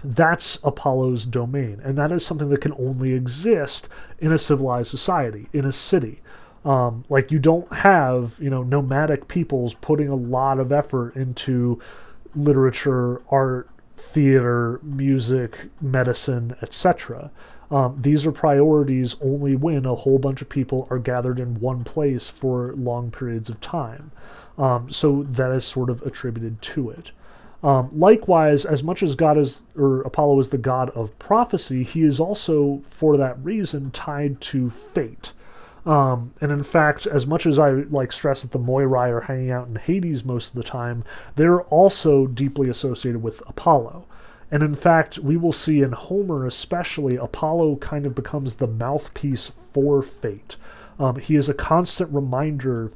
That's Apollo's domain, and that is something that can only exist in a civilized society, in a city. Um, like you don't have, you know, nomadic peoples putting a lot of effort into literature, art, theater, music, medicine, etc. Um, these are priorities only when a whole bunch of people are gathered in one place for long periods of time. Um, so that is sort of attributed to it. Um, likewise, as much as God is, or Apollo is the god of prophecy, he is also, for that reason, tied to fate. Um, and in fact, as much as I like stress that the Moirai are hanging out in Hades most of the time, they're also deeply associated with Apollo. And in fact, we will see in Homer especially, Apollo kind of becomes the mouthpiece for fate. Um, he is a constant reminder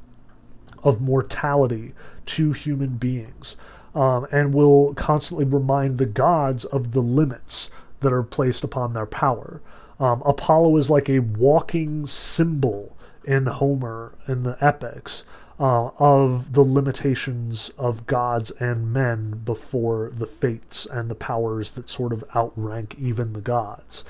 of mortality to human beings um, and will constantly remind the gods of the limits that are placed upon their power. Um, Apollo is like a walking symbol in Homer in the epics uh, of the limitations of gods and men before the fates and the powers that sort of outrank even the gods.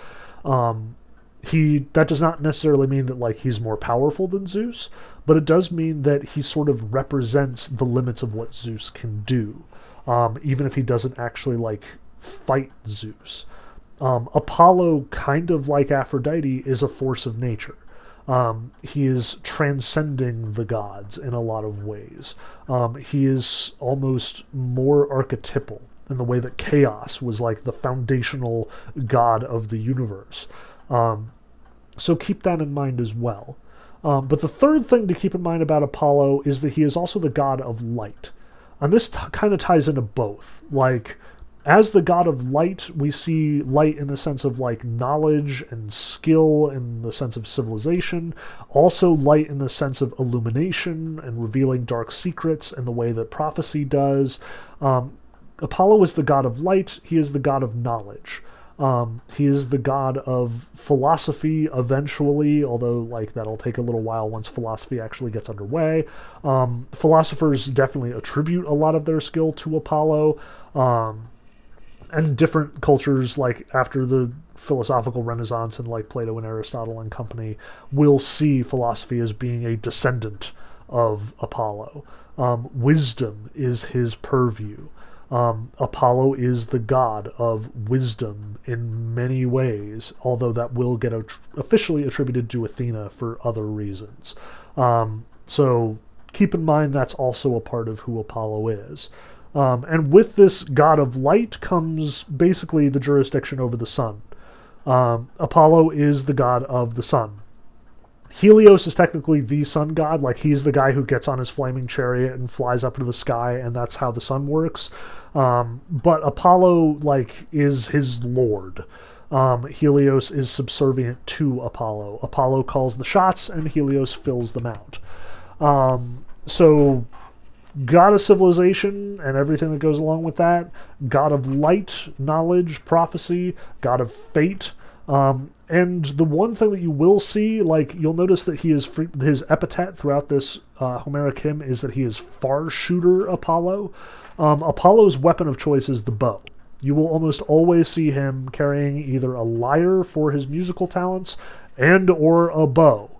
Um, he that does not necessarily mean that like he's more powerful than Zeus, but it does mean that he sort of represents the limits of what Zeus can do, um, even if he doesn't actually like fight Zeus. Um, Apollo, kind of like Aphrodite, is a force of nature. Um, he is transcending the gods in a lot of ways. Um, he is almost more archetypal in the way that chaos was like the foundational god of the universe. Um, so keep that in mind as well. Um, but the third thing to keep in mind about Apollo is that he is also the god of light. And this t- kind of ties into both. Like, as the god of light, we see light in the sense of like knowledge and skill, in the sense of civilization. Also, light in the sense of illumination and revealing dark secrets in the way that prophecy does. Um, Apollo is the god of light, he is the god of knowledge. Um, he is the god of philosophy eventually, although like that'll take a little while once philosophy actually gets underway. Um, philosophers definitely attribute a lot of their skill to Apollo. Um, and different cultures like after the philosophical renaissance and like plato and aristotle and company will see philosophy as being a descendant of apollo. Um, wisdom is his purview. Um, apollo is the god of wisdom in many ways although that will get officially attributed to athena for other reasons. Um, so keep in mind that's also a part of who apollo is um, and with this god of light comes basically the jurisdiction over the sun. Um, Apollo is the god of the sun. Helios is technically the sun god, like he's the guy who gets on his flaming chariot and flies up into the sky, and that's how the sun works. Um, but Apollo, like, is his lord. Um, Helios is subservient to Apollo. Apollo calls the shots, and Helios fills them out. Um, so god of civilization and everything that goes along with that, god of light, knowledge, prophecy, god of fate. Um, and the one thing that you will see, like you'll notice that he is free, his epithet throughout this uh, Homeric hymn is that he is far shooter Apollo. Um, Apollo's weapon of choice is the bow. You will almost always see him carrying either a lyre for his musical talents and or a bow,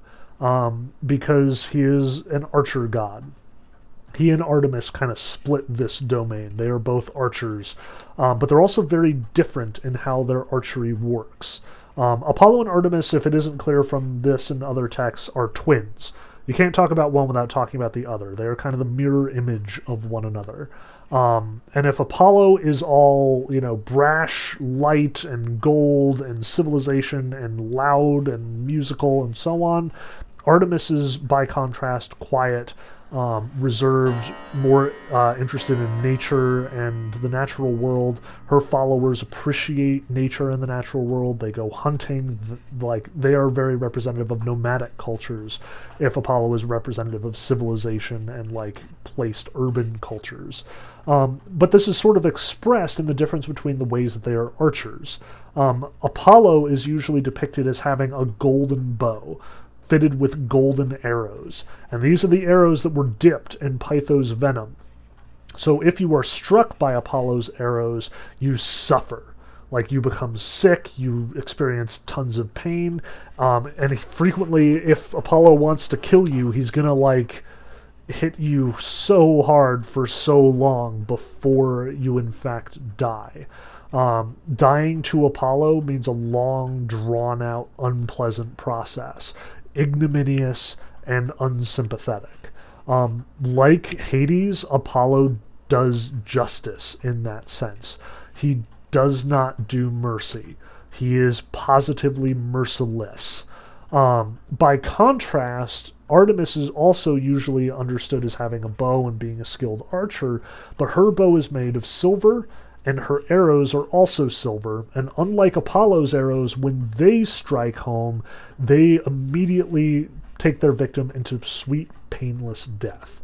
um, because he is an archer god he and Artemis kind of split this domain. They are both archers, um, but they're also very different in how their archery works. Um, Apollo and Artemis, if it isn't clear from this and other texts, are twins. You can't talk about one without talking about the other. They are kind of the mirror image of one another. Um, and if Apollo is all, you know, brash, light, and gold, and civilization, and loud, and musical, and so on, Artemis is, by contrast, quiet, um, reserved, more uh, interested in nature and the natural world. Her followers appreciate nature and the natural world. They go hunting. Th- like they are very representative of nomadic cultures. If Apollo is representative of civilization and like placed urban cultures, um, but this is sort of expressed in the difference between the ways that they are archers. Um, Apollo is usually depicted as having a golden bow, fitted with golden arrows. And these are the arrows that were dipped in Pytho's venom. So if you are struck by Apollo's arrows, you suffer. Like you become sick, you experience tons of pain, um, and frequently, if Apollo wants to kill you, he's gonna like hit you so hard for so long before you in fact die. Um, dying to Apollo means a long, drawn out, unpleasant process ignominious, and unsympathetic. Um, like Hades, Apollo does justice in that sense. He does not do mercy. He is positively merciless. Um, by contrast, Artemis is also usually understood as having a bow and being a skilled archer, but her bow is made of silver and her arrows are also silver. And unlike Apollo's arrows, when they strike home, they immediately take their victim into sweet, painless death.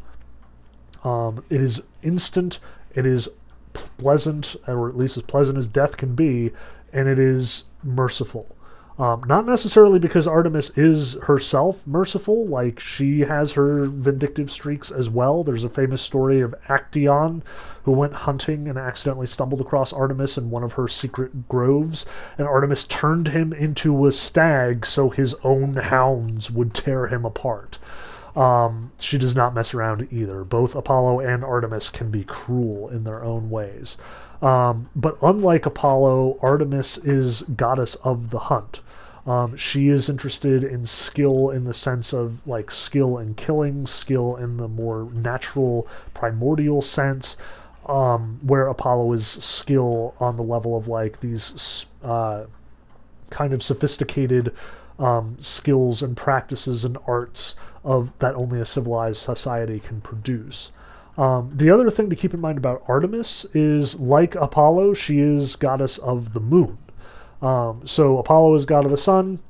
Um, it is instant, it is pleasant, or at least as pleasant as death can be, and it is merciful. Um, not necessarily because Artemis is herself merciful, like she has her vindictive streaks as well. There's a famous story of Actaeon, who went hunting and accidentally stumbled across Artemis in one of her secret groves, and Artemis turned him into a stag so his own hounds would tear him apart. Um, she does not mess around either. Both Apollo and Artemis can be cruel in their own ways. Um, but unlike Apollo, Artemis is goddess of the hunt. Um, she is interested in skill in the sense of like skill in killing, skill in the more natural, primordial sense, um, where Apollo is skill on the level of like these uh, kind of sophisticated um, skills and practices and arts of that only a civilized society can produce. Um, the other thing to keep in mind about Artemis is, like Apollo, she is goddess of the moon. Um, so Apollo is god of the sun,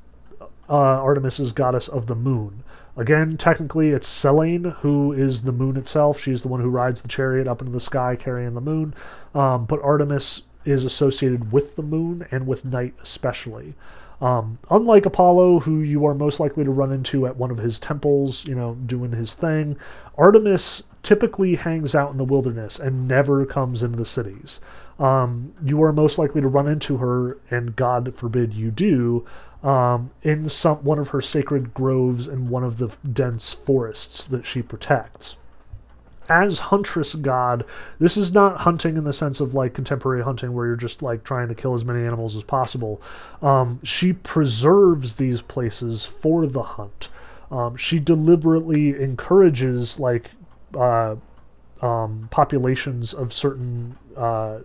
uh, Artemis is goddess of the moon. Again, technically, it's Selene who is the moon itself. She's the one who rides the chariot up into the sky carrying the moon. Um, but Artemis is associated with the moon and with night especially. Um, unlike Apollo, who you are most likely to run into at one of his temples, you know, doing his thing, Artemis typically hangs out in the wilderness and never comes into the cities. Um, you are most likely to run into her, and God forbid you do, um, in some one of her sacred groves in one of the dense forests that she protects as huntress god, this is not hunting in the sense of like contemporary hunting where you're just like trying to kill as many animals as possible. Um, she preserves these places for the hunt. Um, she deliberately encourages like uh, um, populations of certain uh,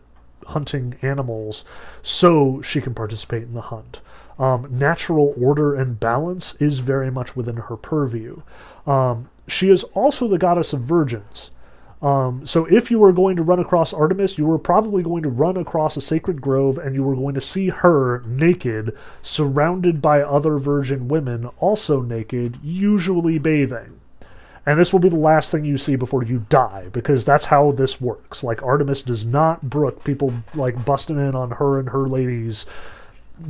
hunting animals so she can participate in the hunt. Um, natural order and balance is very much within her purview. Um, she is also the goddess of virgins. Um, so if you were going to run across Artemis, you were probably going to run across a sacred grove and you were going to see her naked, surrounded by other virgin women, also naked, usually bathing. And this will be the last thing you see before you die, because that's how this works. Like, Artemis does not brook people, like, busting in on her and her ladies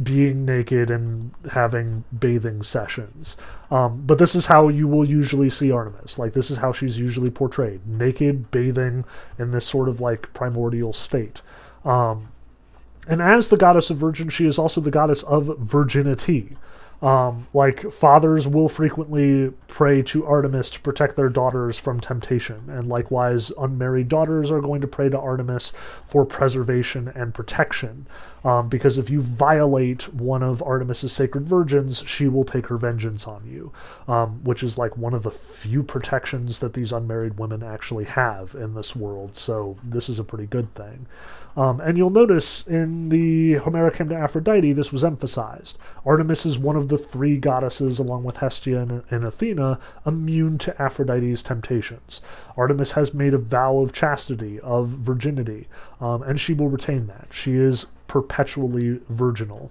being naked and having bathing sessions. Um, but this is how you will usually see Artemis. Like, this is how she's usually portrayed naked, bathing in this sort of like primordial state. Um, and as the goddess of virgin, she is also the goddess of virginity. Um, like fathers will frequently pray to Artemis to protect their daughters from temptation, and likewise, unmarried daughters are going to pray to Artemis for preservation and protection. Um, because if you violate one of Artemis's sacred virgins, she will take her vengeance on you, um, which is like one of the few protections that these unmarried women actually have in this world. So this is a pretty good thing. Um, and you'll notice in the Homeric hymn to Aphrodite, this was emphasized. Artemis is one of the three goddesses, along with Hestia and, and Athena, immune to Aphrodite's temptations. Artemis has made a vow of chastity, of virginity, um, and she will retain that. She is perpetually virginal.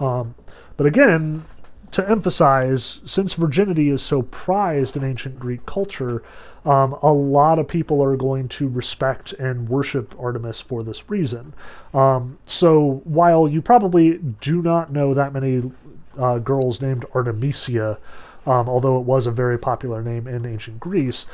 Um, but again, to emphasize, since virginity is so prized in ancient Greek culture, um, a lot of people are going to respect and worship Artemis for this reason. Um, so while you probably do not know that many uh, girls named Artemisia, um, although it was a very popular name in ancient Greece,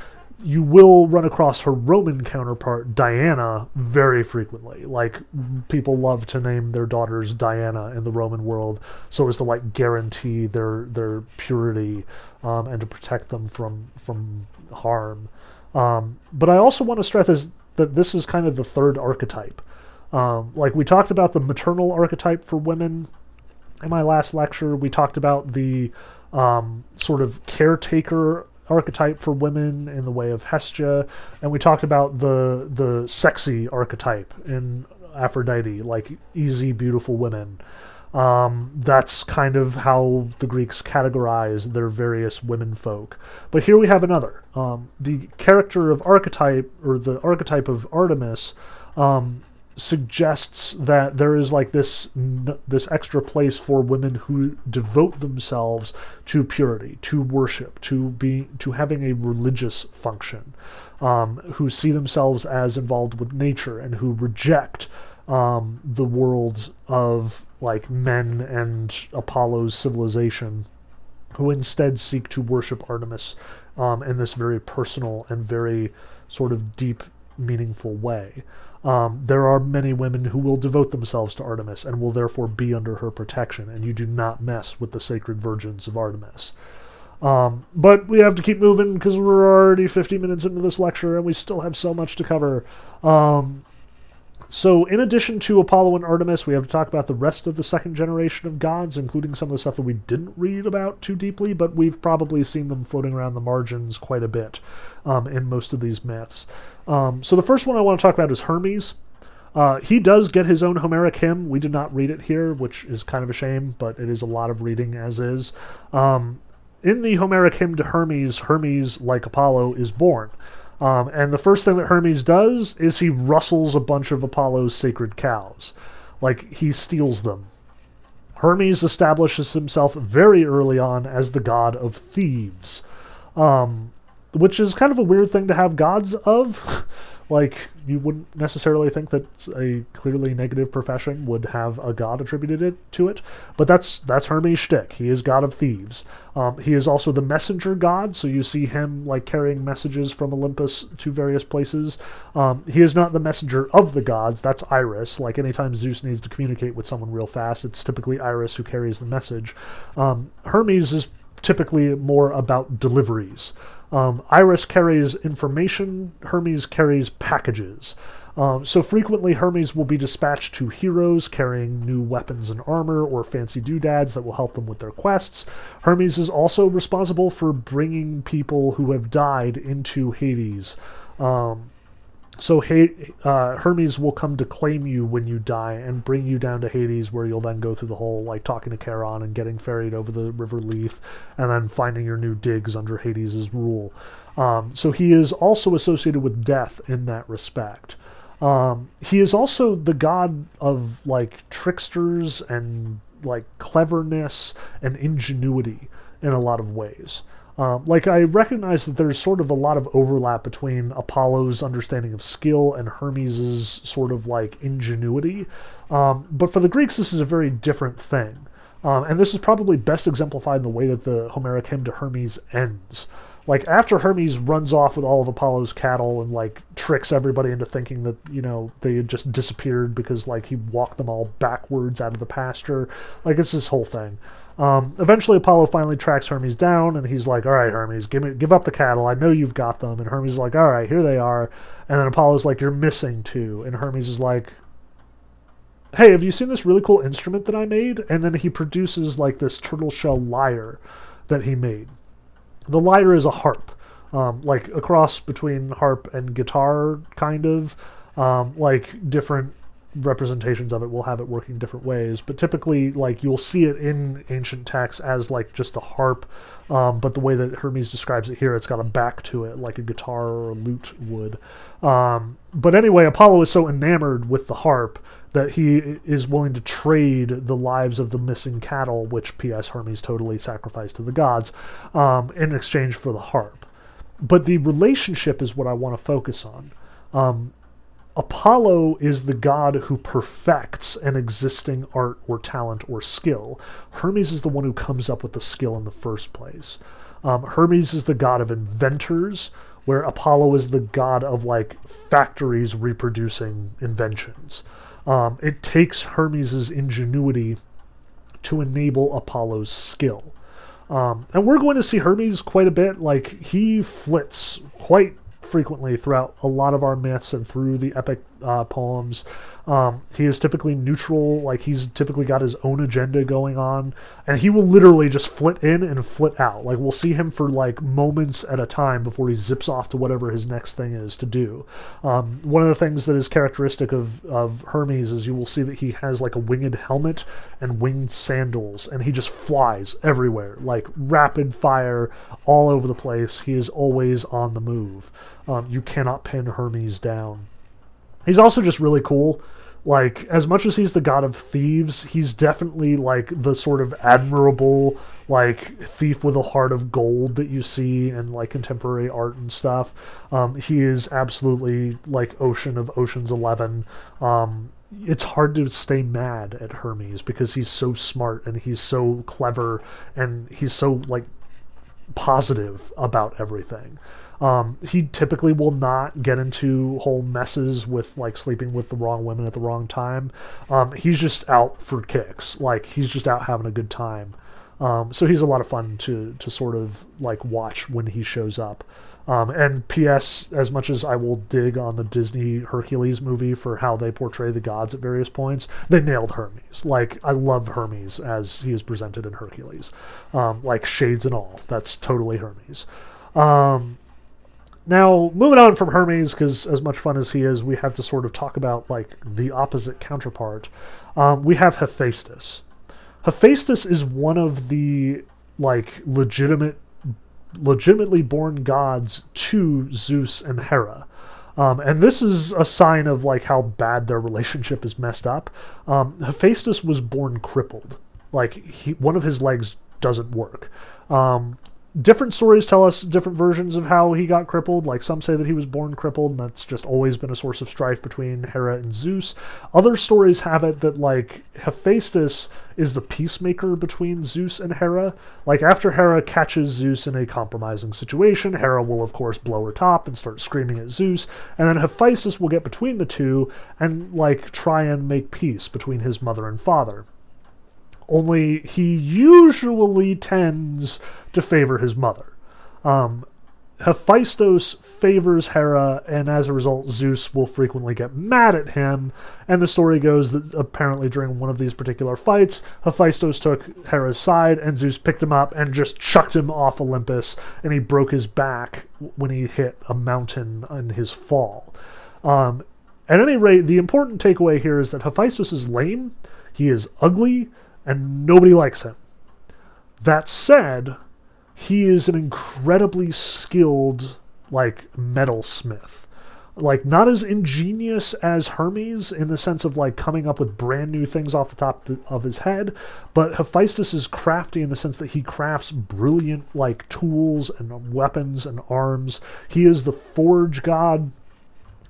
you will run across her Roman counterpart, Diana, very frequently. Like, people love to name their daughters Diana in the Roman world so as to, like, guarantee their, their purity um, and to protect them from, from harm. Um, but I also want to stress is that this is kind of the third archetype. Um, like, we talked about the maternal archetype for women in my last lecture. We talked about the um, sort of caretaker archetype for women in the way of Hestia, and we talked about the the sexy archetype in Aphrodite, like easy, beautiful women. Um, that's kind of how the Greeks categorize their various women folk. But here we have another. Um, the character of archetype, or the archetype of Artemis, um, suggests that there is like this this extra place for women who devote themselves to purity, to worship, to be to having a religious function, um, who see themselves as involved with nature and who reject um, the world of like men and Apollo's civilization, who instead seek to worship Artemis um, in this very personal and very sort of deep, meaningful way. Um, there are many women who will devote themselves to Artemis and will therefore be under her protection, and you do not mess with the sacred virgins of Artemis. Um, but we have to keep moving because we're already 50 minutes into this lecture and we still have so much to cover. Um, so, in addition to Apollo and Artemis, we have to talk about the rest of the second generation of gods, including some of the stuff that we didn't read about too deeply, but we've probably seen them floating around the margins quite a bit um, in most of these myths. Um, so, the first one I want to talk about is Hermes. Uh, he does get his own Homeric hymn. We did not read it here, which is kind of a shame, but it is a lot of reading as is. Um, in the Homeric hymn to Hermes, Hermes, like Apollo, is born. Um, and the first thing that Hermes does is he rustles a bunch of Apollo's sacred cows. Like, he steals them. Hermes establishes himself very early on as the god of thieves, um, which is kind of a weird thing to have gods of. Like, you wouldn't necessarily think that a clearly negative profession would have a god attributed it, to it, but that's that's Hermes' shtick. He is god of thieves. Um, he is also the messenger god, so you see him like carrying messages from Olympus to various places. Um, he is not the messenger of the gods. That's Iris. Like anytime Zeus needs to communicate with someone real fast, it's typically Iris who carries the message. Um, Hermes is typically more about deliveries. Um, Iris carries information, Hermes carries packages. Um, so frequently, Hermes will be dispatched to heroes carrying new weapons and armor or fancy doodads that will help them with their quests. Hermes is also responsible for bringing people who have died into Hades. Um, so uh, Hermes will come to claim you when you die and bring you down to Hades, where you'll then go through the whole like talking to Charon and getting ferried over the River Lethe, and then finding your new digs under Hades's rule. Um, so he is also associated with death in that respect. Um, he is also the god of like tricksters and like cleverness and ingenuity in a lot of ways. Um, like I recognize that there's sort of a lot of overlap between Apollo's understanding of skill and Hermes's sort of like ingenuity, um, but for the Greeks this is a very different thing, um, and this is probably best exemplified in the way that the Homeric hymn to Hermes ends. Like after Hermes runs off with all of Apollo's cattle and like tricks everybody into thinking that you know they had just disappeared because like he walked them all backwards out of the pasture, like it's this whole thing. Um, eventually, Apollo finally tracks Hermes down, and he's like, "All right, Hermes, give me, give up the cattle. I know you've got them." And Hermes is like, "All right, here they are." And then Apollo's like, "You're missing two. And Hermes is like, "Hey, have you seen this really cool instrument that I made?" And then he produces like this turtle shell lyre that he made. The lyre is a harp, um, like a cross between harp and guitar, kind of, um, like different representations of it will have it working different ways. But typically like you'll see it in ancient texts as like just a harp um, but the way that hermes describes it here it's got a back to it like a guitar or a lute would. Um, but anyway apollo is so enamored with the harp that he is willing to trade the lives of the missing cattle which ps hermes totally sacrificed to the gods um, in exchange for the harp. But the relationship is what i want to focus on. Um, Apollo is the god who perfects an existing art or talent or skill. Hermes is the one who comes up with the skill in the first place. Um, Hermes is the god of inventors, where Apollo is the god of like factories reproducing inventions. Um, it takes Hermes's ingenuity to enable Apollo's skill. Um, and we're going to see Hermes quite a bit. Like he flits quite frequently throughout a lot of our myths and through the epic uh, poems. Um, he is typically neutral, like he's typically got his own agenda going on, and he will literally just flit in and flit out. Like we'll see him for like moments at a time before he zips off to whatever his next thing is to do. Um, one of the things that is characteristic of, of Hermes is you will see that he has like a winged helmet and winged sandals, and he just flies everywhere, like rapid fire all over the place. He is always on the move. Um, you cannot pin Hermes down. He's also just really cool. Like, as much as he's the god of thieves, he's definitely like the sort of admirable, like, thief with a heart of gold that you see in like contemporary art and stuff. Um, he is absolutely like Ocean of Ocean's Eleven. Um, it's hard to stay mad at Hermes because he's so smart and he's so clever and he's so like positive about everything. Um, he typically will not get into whole messes with like sleeping with the wrong women at the wrong time. Um, he's just out for kicks. Like he's just out having a good time. Um, so he's a lot of fun to to sort of like watch when he shows up. Um, and P.S. As much as I will dig on the Disney Hercules movie for how they portray the gods at various points, they nailed Hermes. Like I love Hermes as he is presented in Hercules, um, like shades and all. That's totally Hermes. Um, now, moving on from Hermes, because as much fun as he is, we have to sort of talk about like the opposite counterpart. Um, we have Hephaestus. Hephaestus is one of the like legitimate, legitimately born gods to Zeus and Hera. Um, and this is a sign of like how bad their relationship is messed up. Um, Hephaestus was born crippled, like he, one of his legs doesn't work. Um, different stories tell us different versions of how he got crippled. Like some say that he was born crippled, and that's just always been a source of strife between Hera and Zeus. Other stories have it that like Hephaestus is the peacemaker between Zeus and Hera. Like after Hera catches Zeus in a compromising situation, Hera will of course blow her top and start screaming at Zeus, and then Hephaestus will get between the two and like try and make peace between his mother and father only he usually tends to favor his mother. Um, Hephaestus favors Hera, and as a result, Zeus will frequently get mad at him. And the story goes that apparently during one of these particular fights, Hephaestus took Hera's side, and Zeus picked him up and just chucked him off Olympus, and he broke his back when he hit a mountain in his fall. Um, at any rate, the important takeaway here is that Hephaestus is lame, he is ugly, and nobody likes him. That said, he is an incredibly skilled, like, metalsmith. Like, not as ingenious as Hermes in the sense of, like, coming up with brand new things off the top of his head, but Hephaestus is crafty in the sense that he crafts brilliant, like, tools and weapons and arms. He is the forge god,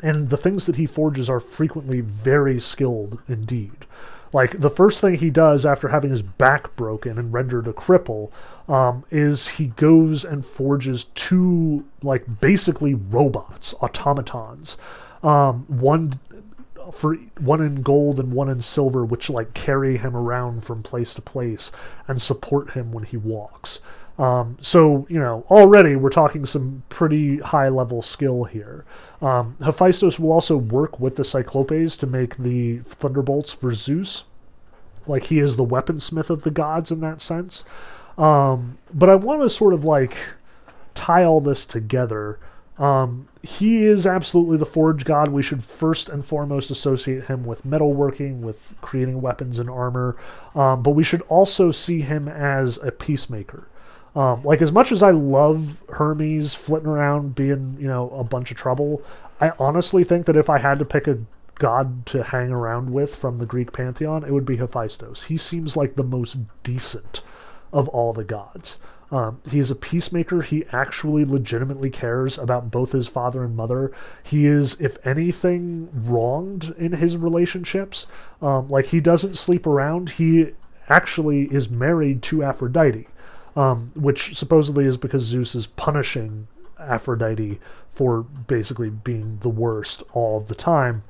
and the things that he forges are frequently very skilled indeed. Like the first thing he does after having his back broken and rendered a cripple um, is he goes and forges two like basically robots, automatons. Um, one for one in gold and one in silver, which like carry him around from place to place and support him when he walks. Um, so, you know, already we're talking some pretty high level skill here. Um, Hephaestus will also work with the Cyclopes to make the thunderbolts for Zeus. Like, he is the weaponsmith of the gods in that sense. Um, but I want to sort of like tie all this together. Um, he is absolutely the forge god. We should first and foremost associate him with metalworking, with creating weapons and armor. Um, but we should also see him as a peacemaker. Um, like as much as I love Hermes flitting around being, you know, a bunch of trouble, I honestly think that if I had to pick a god to hang around with from the Greek pantheon, it would be Hephaestus. He seems like the most decent of all the gods. Um, he is a peacemaker. He actually legitimately cares about both his father and mother. He is, if anything, wronged in his relationships. Um, like, he doesn't sleep around. He actually is married to Aphrodite um, which supposedly is because Zeus is punishing Aphrodite for basically being the worst all the time.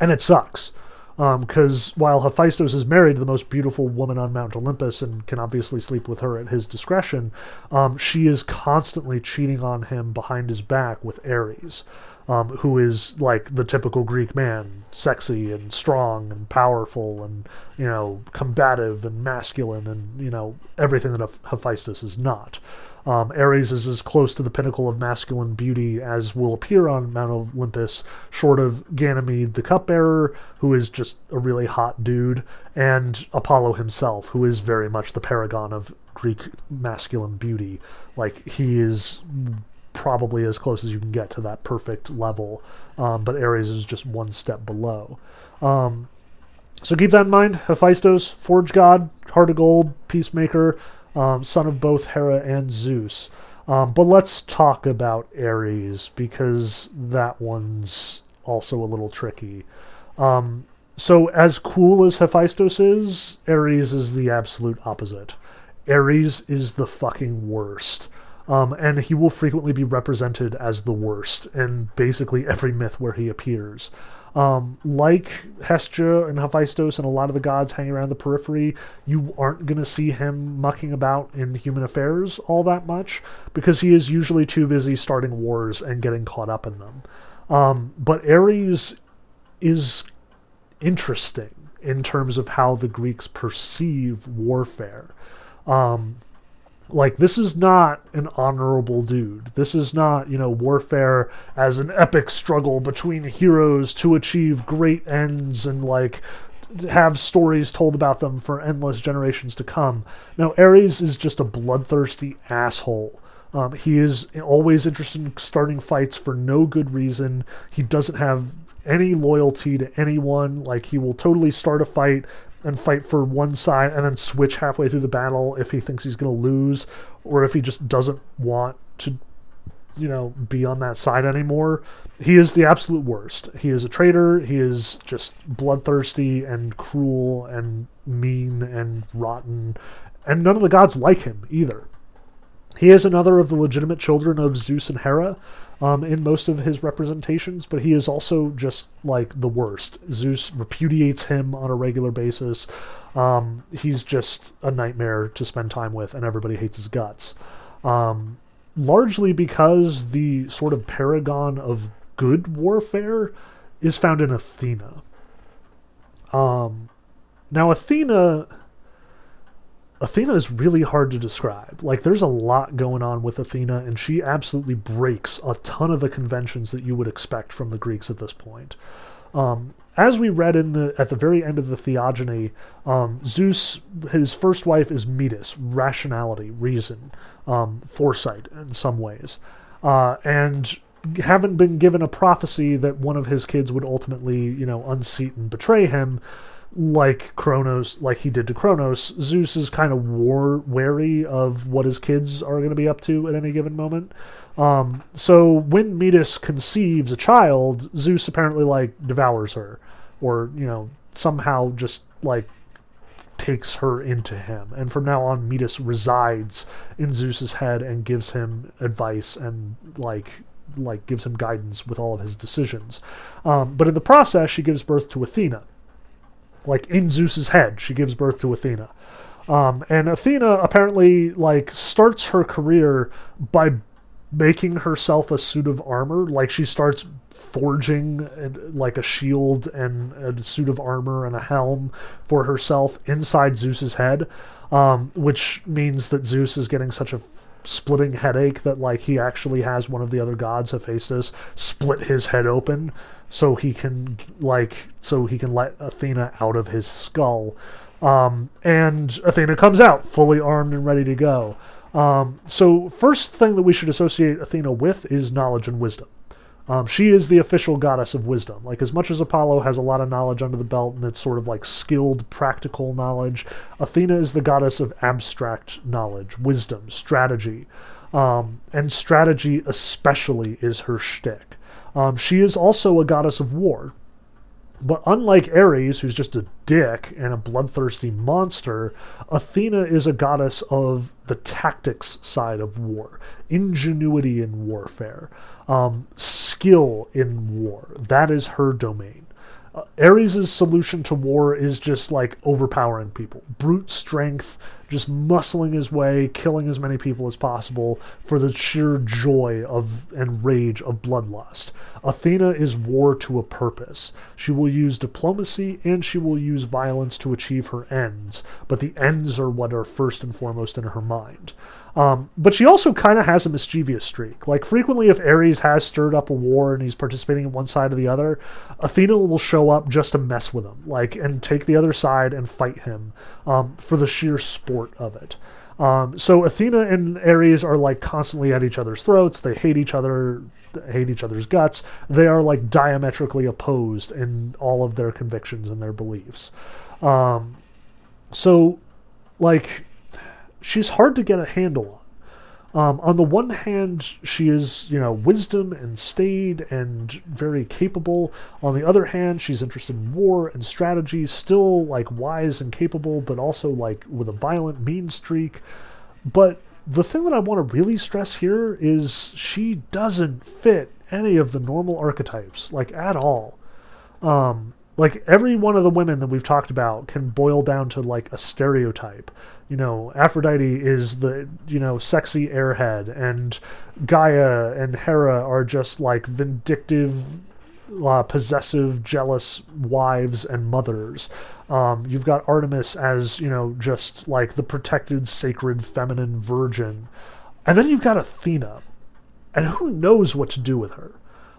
And it sucks. Because um, while Hephaestus is married to the most beautiful woman on Mount Olympus and can obviously sleep with her at his discretion, um, she is constantly cheating on him behind his back with Ares um, who is like the typical Greek man, sexy and strong and powerful and you know combative and masculine and you know everything that Hephaestus is not. Um, Ares is as close to the pinnacle of masculine beauty as will appear on Mount Olympus, short of Ganymede the cupbearer, who is just a really hot dude, and Apollo himself, who is very much the paragon of Greek masculine beauty. Like, he is probably as close as you can get to that perfect level. Um, but Ares is just one step below. Um, so keep that in mind. Hephaestus, Forge God, Heart of Gold, Peacemaker, um, son of both Hera and Zeus. Um, but let's talk about Ares because that one's also a little tricky. Um, so, as cool as Hephaestus is, Ares is the absolute opposite. Ares is the fucking worst. Um, and he will frequently be represented as the worst in basically every myth where he appears. Um, like Hestia and Hephaestus and a lot of the gods hanging around the periphery, you aren't going to see him mucking about in human affairs all that much because he is usually too busy starting wars and getting caught up in them. Um, but Ares is interesting in terms of how the Greeks perceive warfare. Um, like this is not an honorable dude. This is not, you know, warfare as an epic struggle between heroes to achieve great ends and like have stories told about them for endless generations to come. Now, Ares is just a bloodthirsty asshole. Um, he is always interested in starting fights for no good reason. He doesn't have any loyalty to anyone. Like, he will totally start a fight and fight for one side and then switch halfway through the battle if he thinks he's going to lose or if he just doesn't want to you know be on that side anymore. He is the absolute worst. He is a traitor. He is just bloodthirsty and cruel and mean and rotten. And none of the gods like him either. He is another of the legitimate children of zeus and hera um, in most of his representations, but he is also just like the worst. Zeus repudiates him on a regular basis. Um, he's just a nightmare to spend time with, and everybody hates his guts. Um, largely because the sort of paragon of good warfare is found in Athena. Um, now, Athena Athena is really hard to describe. Like, there's a lot going on with Athena, and she absolutely breaks a ton of the conventions that you would expect from the Greeks at this point. Um, as we read in the at the very end of the Theogony, um, Zeus, his first wife is Metis, rationality, reason, um, foresight in some ways, uh, and haven't been given a prophecy that one of his kids would ultimately, you know, unseat and betray him like Kronos, like he did to Kronos, Zeus is kind of war wary of what his kids are going to be up to at any given moment. Um, so when Metis conceives a child, Zeus apparently like devours her, or you know somehow just like takes her into him. And from now on, Metis resides in Zeus's head and gives him advice and like like gives him guidance with all of his decisions. Um, but in the process, she gives birth to Athena. Like in Zeus's head, she gives birth to Athena. Um, and Athena apparently like starts her career by making herself a suit of armor. Like she starts forging like a shield and a suit of armor and a helm for herself inside Zeus's head, um, which means that Zeus is getting such a splitting headache that like he actually has one of the other gods, Hephaestus, split his head open so he can like so he can let Athena out of his skull. Um, and Athena comes out fully armed and ready to go. Um, so first thing that we should associate Athena with is knowledge and wisdom. Um, she is the official goddess of wisdom. Like, as much as Apollo has a lot of knowledge under the belt and it's sort of like skilled, practical knowledge, Athena is the goddess of abstract knowledge, wisdom, strategy. Um, and strategy, especially, is her shtick. Um, she is also a goddess of war. But unlike Ares, who's just a dick and a bloodthirsty monster, Athena is a goddess of the tactics side of war, ingenuity in warfare, um, skill in war. That is her domain. Uh, Ares' solution to war is just like overpowering people, brute strength, just muscling his way, killing as many people as possible for the sheer joy of and rage of bloodlust. Athena is war to a purpose. She will use diplomacy and she will use violence to achieve her ends, but the ends are what are first and foremost in her mind. Um, but she also kind of has a mischievous streak. Like, frequently, if Ares has stirred up a war and he's participating in one side or the other, Athena will show up just to mess with him, like, and take the other side and fight him um, for the sheer sport of it. Um, so Athena and Ares are like constantly at each other's throats. They hate each other, hate each other's guts. They are like diametrically opposed in all of their convictions and their beliefs. Um, so, like, she's hard to get a handle on. Um, on the one hand, she is, you know, wisdom and staid and very capable. On the other hand, she's interested in war and strategy, still like wise and capable, but also like with a violent, mean streak. But the thing that I want to really stress here is she doesn't fit any of the normal archetypes, like at all. Um, like every one of the women that we've talked about can boil down to like a stereotype you know, Aphrodite is the, you know, sexy airhead, and Gaia and Hera are just like vindictive, uh, possessive, jealous wives and mothers. Um, you've got Artemis as, you know, just like the protected, sacred, feminine virgin. And then you've got Athena. And who knows what to do with her?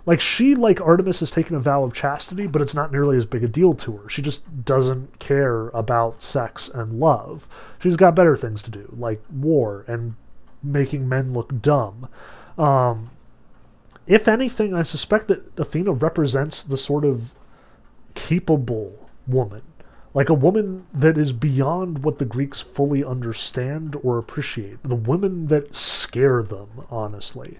Like she, like Artemis, has taken a vow of chastity, but it's not nearly as big a deal to her. She just doesn't care about sex and love. She's got better things to do, like war and making men look dumb. Um, if anything, I suspect that Athena represents the sort of capable woman, like a woman that is beyond what the Greeks fully understand or appreciate. The women that scare them, honestly.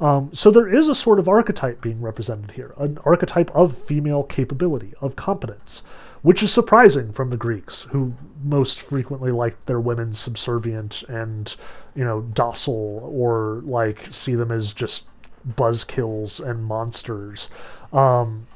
Um, so there is a sort of archetype being represented here, an archetype of female capability, of competence, which is surprising from the Greeks, who most frequently liked their women subservient and, you know, docile, or like see them as just buzzkills and monsters. Um,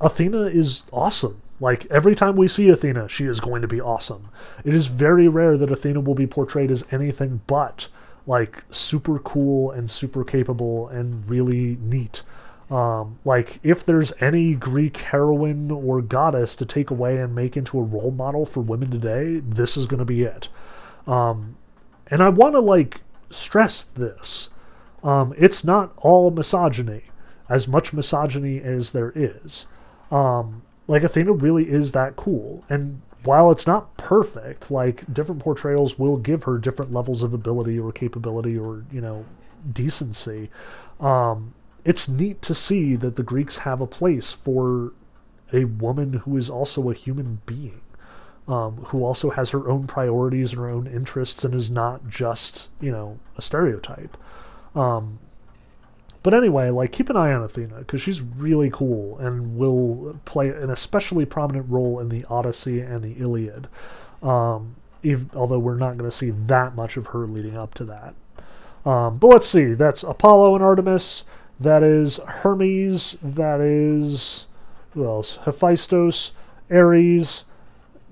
Athena is awesome. Like every time we see Athena, she is going to be awesome. It is very rare that Athena will be portrayed as anything but like super cool and super capable and really neat. Um, like if there's any Greek heroine or goddess to take away and make into a role model for women today, this is going to be it. Um, and I want to like stress this. Um, it's not all misogyny, as much misogyny as there is. Um, like Athena really is that cool, and while it's not perfect, like different portrayals will give her different levels of ability or capability or, you know, decency. Um, it's neat to see that the Greeks have a place for a woman who is also a human being, um, who also has her own priorities and her own interests and is not just, you know, a stereotype. Um, but anyway, like keep an eye on Athena because she's really cool and will play an especially prominent role in the Odyssey and the Iliad. Um, although we're not going to see that much of her leading up to that. Um, but let's see. That's Apollo and Artemis. that is Hermes, that is who else? Hephaestus, Ares.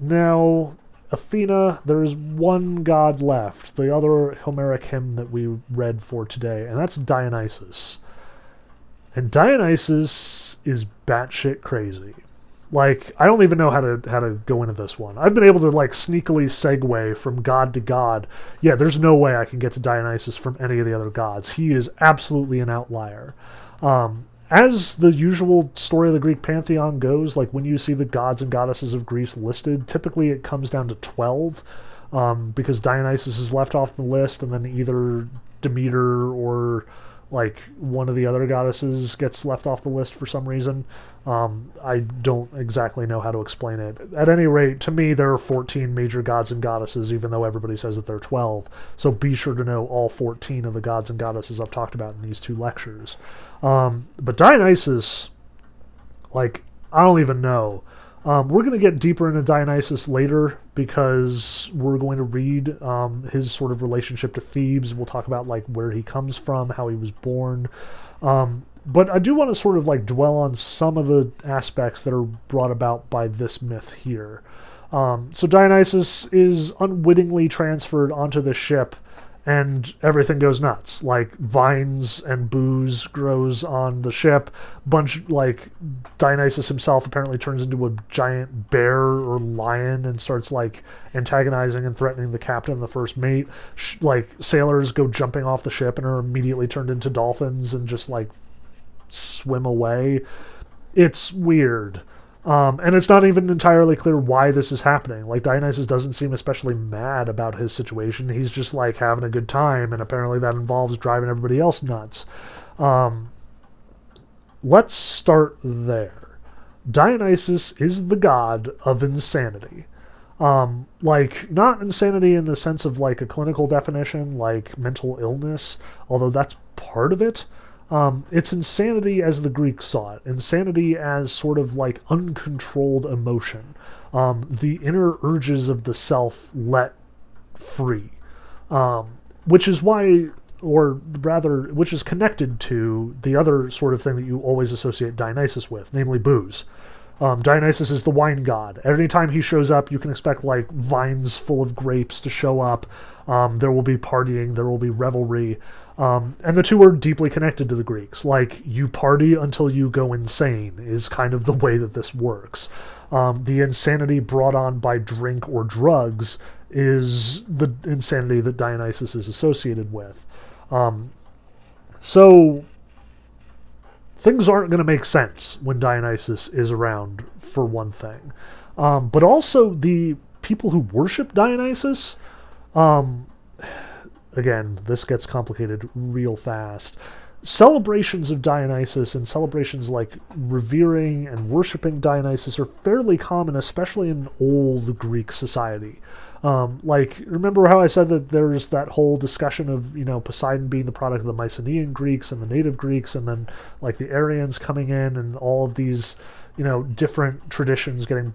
Now Athena, there is one god left, the other Homeric hymn that we read for today, and that's Dionysus. And Dionysus is batshit crazy. Like, I don't even know how to how to go into this one. I've been able to like sneakily segue from god to god. Yeah, there's no way I can get to Dionysus from any of the other gods. He is absolutely an outlier. Um, as the usual story of the Greek pantheon goes, like when you see the gods and goddesses of Greece listed, typically it comes down to 12 um, because Dionysus is left off the list, and then either Demeter or like one of the other goddesses gets left off the list for some reason. Um, I don't exactly know how to explain it. At any rate, to me, there are 14 major gods and goddesses, even though everybody says that there are 12. So be sure to know all 14 of the gods and goddesses I've talked about in these two lectures. Um, but Dionysus, like, I don't even know. Um, we're going to get deeper into Dionysus later because we're going to read um, his sort of relationship to Thebes. We'll talk about like where he comes from, how he was born. Um, but I do want to sort of like dwell on some of the aspects that are brought about by this myth here. Um, so Dionysus is unwittingly transferred onto the ship and everything goes nuts. Like vines and booze grows on the ship. Bunch like Dionysus himself apparently turns into a giant bear or lion and starts like antagonizing and threatening the captain, and the first mate. Sh- like sailors go jumping off the ship and are immediately turned into dolphins and just like swim away. It's weird. Um, and it's not even entirely clear why this is happening. Like Dionysus doesn't seem especially mad about his situation. He's just like having a good time, and apparently that involves driving everybody else nuts. Um, let's start there. Dionysus is the god of insanity. Um, like not insanity in the sense of like a clinical definition, like mental illness, although that's part of it. Um, it's insanity as the Greeks saw it. Insanity as sort of like uncontrolled emotion. Um, the inner urges of the self let free. Um, which is why, or rather, which is connected to the other sort of thing that you always associate Dionysus with, namely booze. Um, Dionysus is the wine god. At any time he shows up, you can expect like vines full of grapes to show up. Um, there will be partying, there will be revelry. Um, and the two are deeply connected to the Greeks. Like, you party until you go insane, is kind of the way that this works. Um, the insanity brought on by drink or drugs is the insanity that Dionysus is associated with. Um, so, things aren't going to make sense when Dionysus is around, for one thing. Um, but also, the people who worship Dionysus. Um, again, this gets complicated real fast. Celebrations of Dionysus and celebrations like revering and worshiping Dionysus are fairly common, especially in old Greek society. Um, like, remember how I said that there's that whole discussion of, you know, Poseidon being the product of the Mycenaean Greeks and the native Greeks, and then, like, the Aryans coming in and all of these, you know, different traditions getting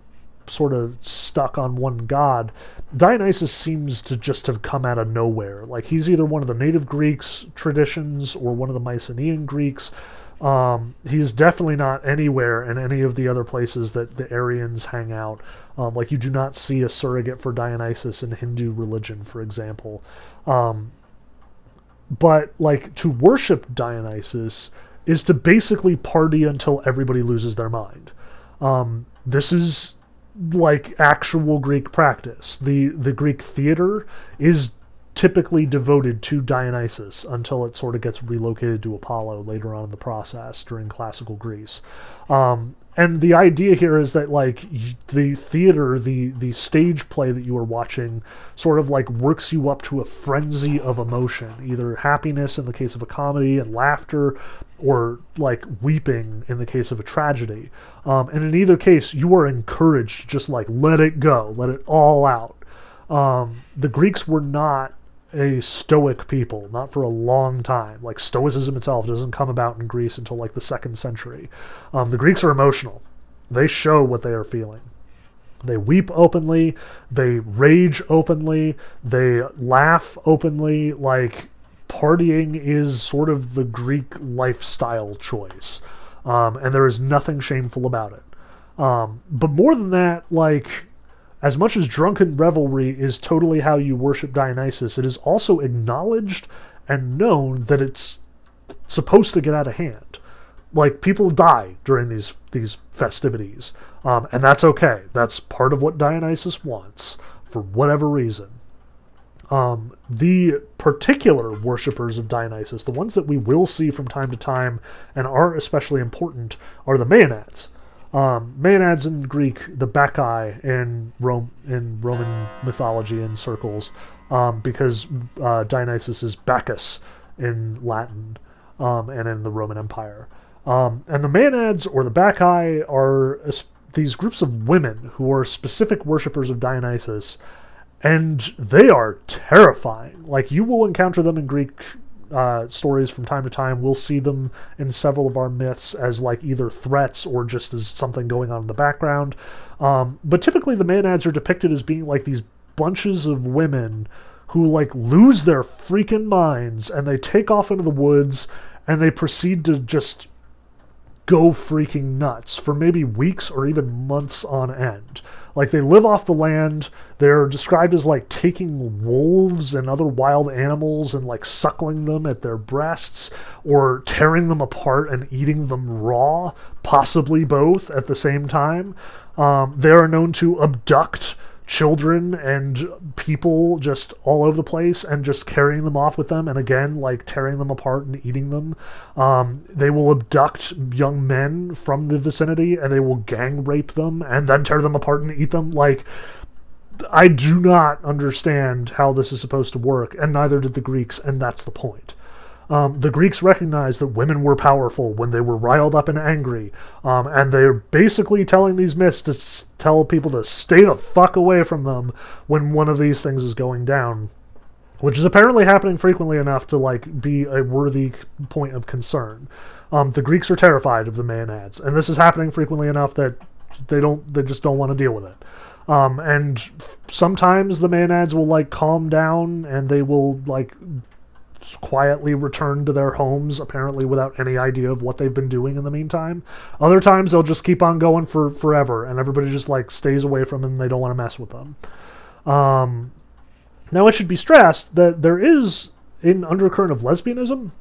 sort of stuck on one god. Dionysus seems to just have come out of nowhere. Like he's either one of the native Greeks traditions or one of the Mycenaean Greeks. Um, he's definitely not anywhere in any of the other places that the Aryans hang out. Um, like you do not see a surrogate for Dionysus in Hindu religion, for example. Um, but like to worship Dionysus is to basically party until everybody loses their mind. Um, this is like actual Greek practice. The the Greek theater is typically devoted to Dionysus until it sort of gets relocated to Apollo later on in the process during classical Greece. Um, and the idea here is that like the theater the the stage play that you are watching sort of like works you up to a frenzy of emotion either happiness in the case of a comedy and laughter or like weeping in the case of a tragedy. Um, and in either case you are encouraged to just like let it go let it all out. Um, the greeks were not a stoic people, not for a long time. Like Stoicism itself doesn't come about in Greece until like the second century. Um, the Greeks are emotional; they show what they are feeling. They weep openly, they rage openly, they laugh openly. Like partying is sort of the Greek lifestyle choice, um, and there is nothing shameful about it. Um, but more than that, like as much as drunken revelry is totally how you worship Dionysus, it is also acknowledged and known that it's supposed to get out of hand. Like people die during these these festivities, um, and that's okay. That's part of what Dionysus wants for whatever reason. Um, the particular worshippers of Dionysus, the ones that we will see from time to time and are especially important, are the Maenads. Um, Maenads in Greek, the Bacchae in Rome in Roman mythology and circles, um, because uh, Dionysus is Bacchus in Latin um, and in the Roman Empire. Um, and the Maenads or the Bacchae are these groups of women who are specific worshippers of Dionysus, and they are terrifying. Like you will encounter them in Greek uh, stories from time to time. We'll see them in several of our myths as like either threats or just as something going on in the background. Um, but typically, the Maenads are depicted as being like these bunches of women who like lose their freaking minds and they take off into the woods and they proceed to just go freaking nuts for maybe weeks or even months on end. Like they live off the land. They're described as like taking wolves and other wild animals and like suckling them at their breasts or tearing them apart and eating them raw, possibly both at the same time. Um, they are known to abduct children and people just all over the place and just carrying them off with them and again like tearing them apart and eating them. Um, they will abduct young men from the vicinity and they will gang rape them and then tear them apart and eat them. Like i do not understand how this is supposed to work and neither did the greeks and that's the point um, the Greeks recognized that women were powerful when they were riled up and angry, um, and they're basically telling these myths to s- tell people to stay the fuck away from them when one of these things is going down, which is apparently happening frequently enough to like be a worthy point of concern. Um, the Greeks are terrified of the Maenads, and this is happening frequently enough that they don't they just don't want to deal with it. Um, and sometimes the Maenads will like calm down and they will like quietly return to their homes, apparently without any idea of what they've been doing in the meantime. Other times they'll just keep on going for forever, and everybody just like stays away from them. They don't want to mess with them. Um, now it should be stressed that there is an undercurrent of lesbianism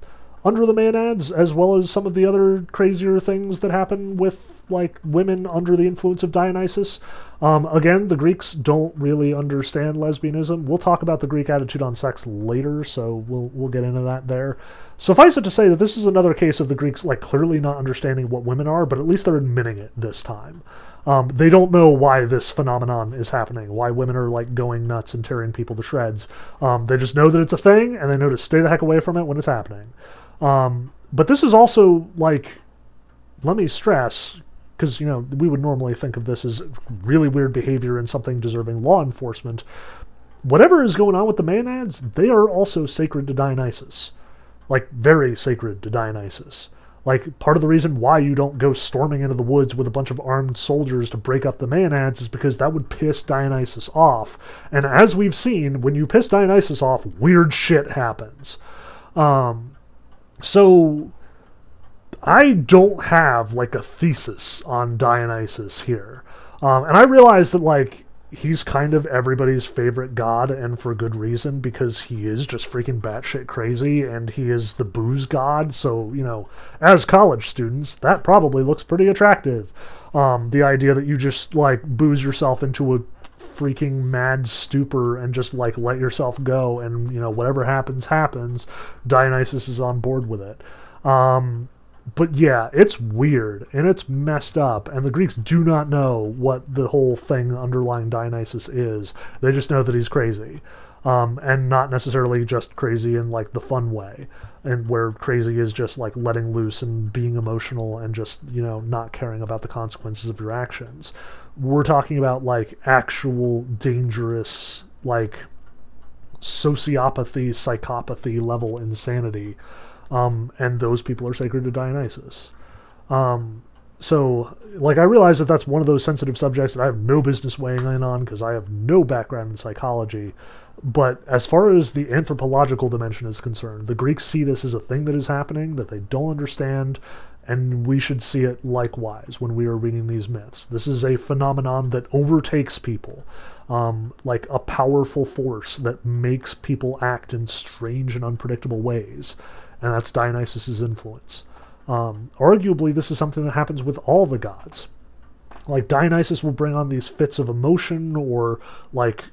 under the Maenads, as well as some of the other crazier things that happen with like women under the influence of Dionysus. Um, again, the Greeks don't really understand lesbianism. We'll talk about the Greek attitude on sex later, so we'll we'll get into that there. Suffice it to say that this is another case of the Greeks like clearly not understanding what women are, but at least they're admitting it this time. Um, they don't know why this phenomenon is happening, why women are like going nuts and tearing people to shreds. Um, they just know that it's a thing, and they know to stay the heck away from it when it's happening. Um, but this is also like, let me stress, because you know we would normally think of this as really weird behavior and something deserving law enforcement. Whatever is going on with the Maenads, they are also sacred to Dionysus, like very sacred to Dionysus. Like part of the reason why you don't go storming into the woods with a bunch of armed soldiers to break up the Maenads is because that would piss Dionysus off. And as we've seen, when you piss Dionysus off, weird shit happens. Um, so I don't have like a thesis on Dionysus here. Um, and I realize that like he's kind of everybody's favorite god and for good reason because he is just freaking batshit crazy and he is the booze god. So, you know, as college students, that probably looks pretty attractive. Um, the idea that you just like booze yourself into a freaking mad stupor and just like let yourself go and you know whatever happens happens. Dionysus is on board with it. Um, but yeah, it's weird and it's messed up, and the Greeks do not know what the whole thing underlying Dionysus is. They just know that he's crazy, um, and not necessarily just crazy in like the fun way, and where crazy is just like letting loose and being emotional and just you know not caring about the consequences of your actions. We're talking about like actual dangerous like sociopathy, psychopathy level insanity um, and those people are sacred to Dionysus. Um, so, like, I realize that that's one of those sensitive subjects that I have no business weighing in on because I have no background in psychology. But as far as the anthropological dimension is concerned, the Greeks see this as a thing that is happening that they don't understand, and we should see it likewise when we are reading these myths. This is a phenomenon that overtakes people, um, like a powerful force that makes people act in strange and unpredictable ways, and that's Dionysus's influence. Um, arguably, this is something that happens with all the gods. Like Dionysus will bring on these fits of emotion or like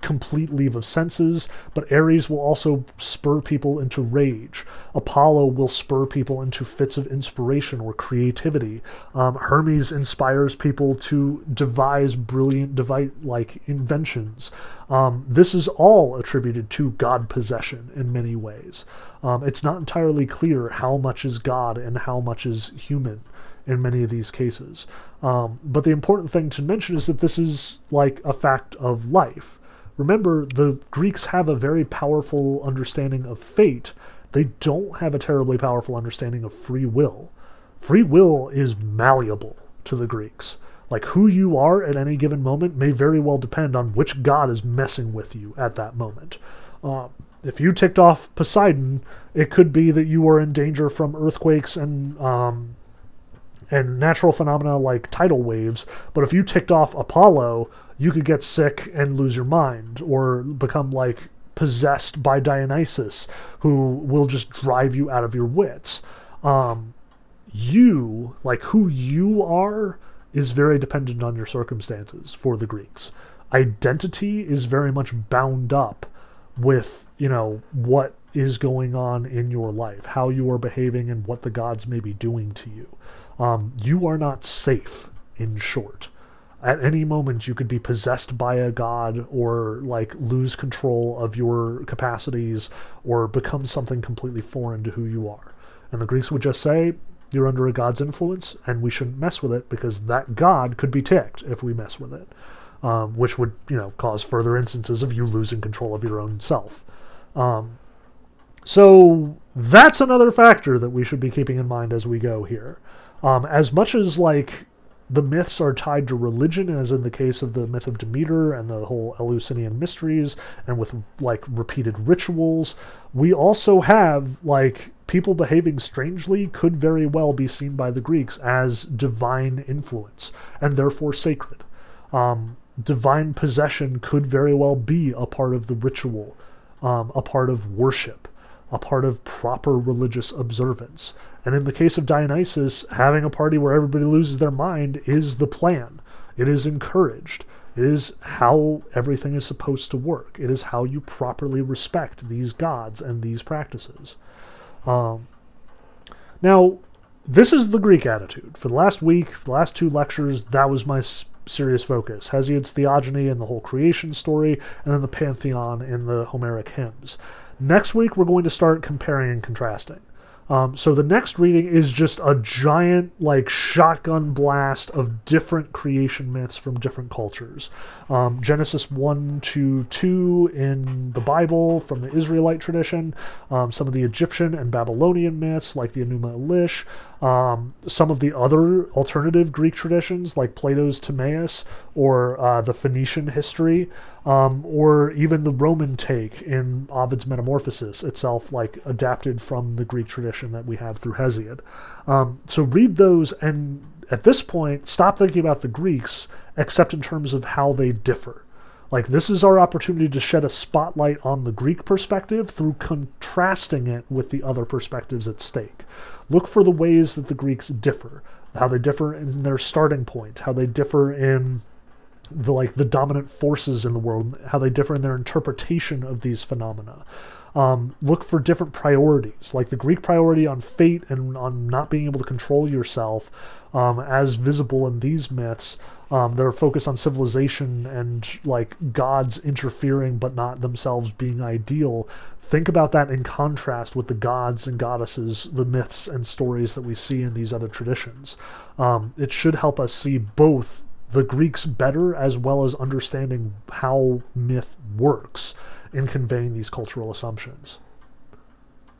complete leave of senses, but Ares will also spur people into rage. Apollo will spur people into fits of inspiration or creativity. Um, Hermes inspires people to devise brilliant device like inventions. Um, this is all attributed to God possession in many ways. Um, it's not entirely clear how much is God and how much is human in many of these cases. Um, but the important thing to mention is that this is like a fact of life. Remember, the Greeks have a very powerful understanding of fate. They don't have a terribly powerful understanding of free will. Free will is malleable to the Greeks. Like who you are at any given moment may very well depend on which god is messing with you at that moment. Uh, if you ticked off Poseidon, it could be that you are in danger from earthquakes and um, and natural phenomena like tidal waves. But if you ticked off Apollo, you could get sick and lose your mind or become like possessed by Dionysus, who will just drive you out of your wits. Um, you, like who you are, is very dependent on your circumstances for the Greeks. Identity is very much bound up with, you know, what is going on in your life, how you are behaving, and what the gods may be doing to you. Um, you are not safe, in short at any moment you could be possessed by a god or like lose control of your capacities or become something completely foreign to who you are. And the Greeks would just say, you're under a god's influence and we shouldn't mess with it because that god could be ticked if we mess with it. Um, which would, you know, cause further instances of you losing control of your own self. Um, so that's another factor that we should be keeping in mind as we go here. Um, as much as like the myths are tied to religion, as in the case of the myth of Demeter and the whole Eleusinian mysteries, and with like repeated rituals. We also have like people behaving strangely could very well be seen by the Greeks as divine influence and therefore sacred. Um, divine possession could very well be a part of the ritual, um, a part of worship, a part of proper religious observance. And in the case of Dionysus, having a party where everybody loses their mind is the plan. It is encouraged. It is how everything is supposed to work. It is how you properly respect these gods and these practices. Um, now, this is the Greek attitude. For the last week, the last two lectures, that was my serious focus. Hesiod's theogony and the whole creation story, and then the pantheon in the Homeric hymns. Next week, we're going to start comparing and contrasting. Um, so the next reading is just a giant, like, shotgun blast of different creation myths from different cultures. Um, Genesis 1 to 2 in the Bible from the Israelite tradition, um, some of the Egyptian and Babylonian myths, like the Enuma Elish, um, some of the other alternative Greek traditions, like Plato's Timaeus or uh, the Phoenician history, um, or even the Roman take in Ovid's Metamorphoses itself, like adapted from the Greek tradition that we have through Hesiod. Um, so read those, and at this point, stop thinking about the Greeks, except in terms of how they differ. Like, this is our opportunity to shed a spotlight on the Greek perspective through contrasting it with the other perspectives at stake. Look for the ways that the Greeks differ, how they differ in their starting point, how they differ in the like the dominant forces in the world, how they differ in their interpretation of these phenomena. Um, look for different priorities, like the Greek priority on fate and on not being able to control yourself, um, as visible in these myths. Um, their focus on civilization and like gods interfering but not themselves being ideal. Think about that in contrast with the gods and goddesses, the myths and stories that we see in these other traditions. Um, it should help us see both the Greeks better as well as understanding how myth works in conveying these cultural assumptions.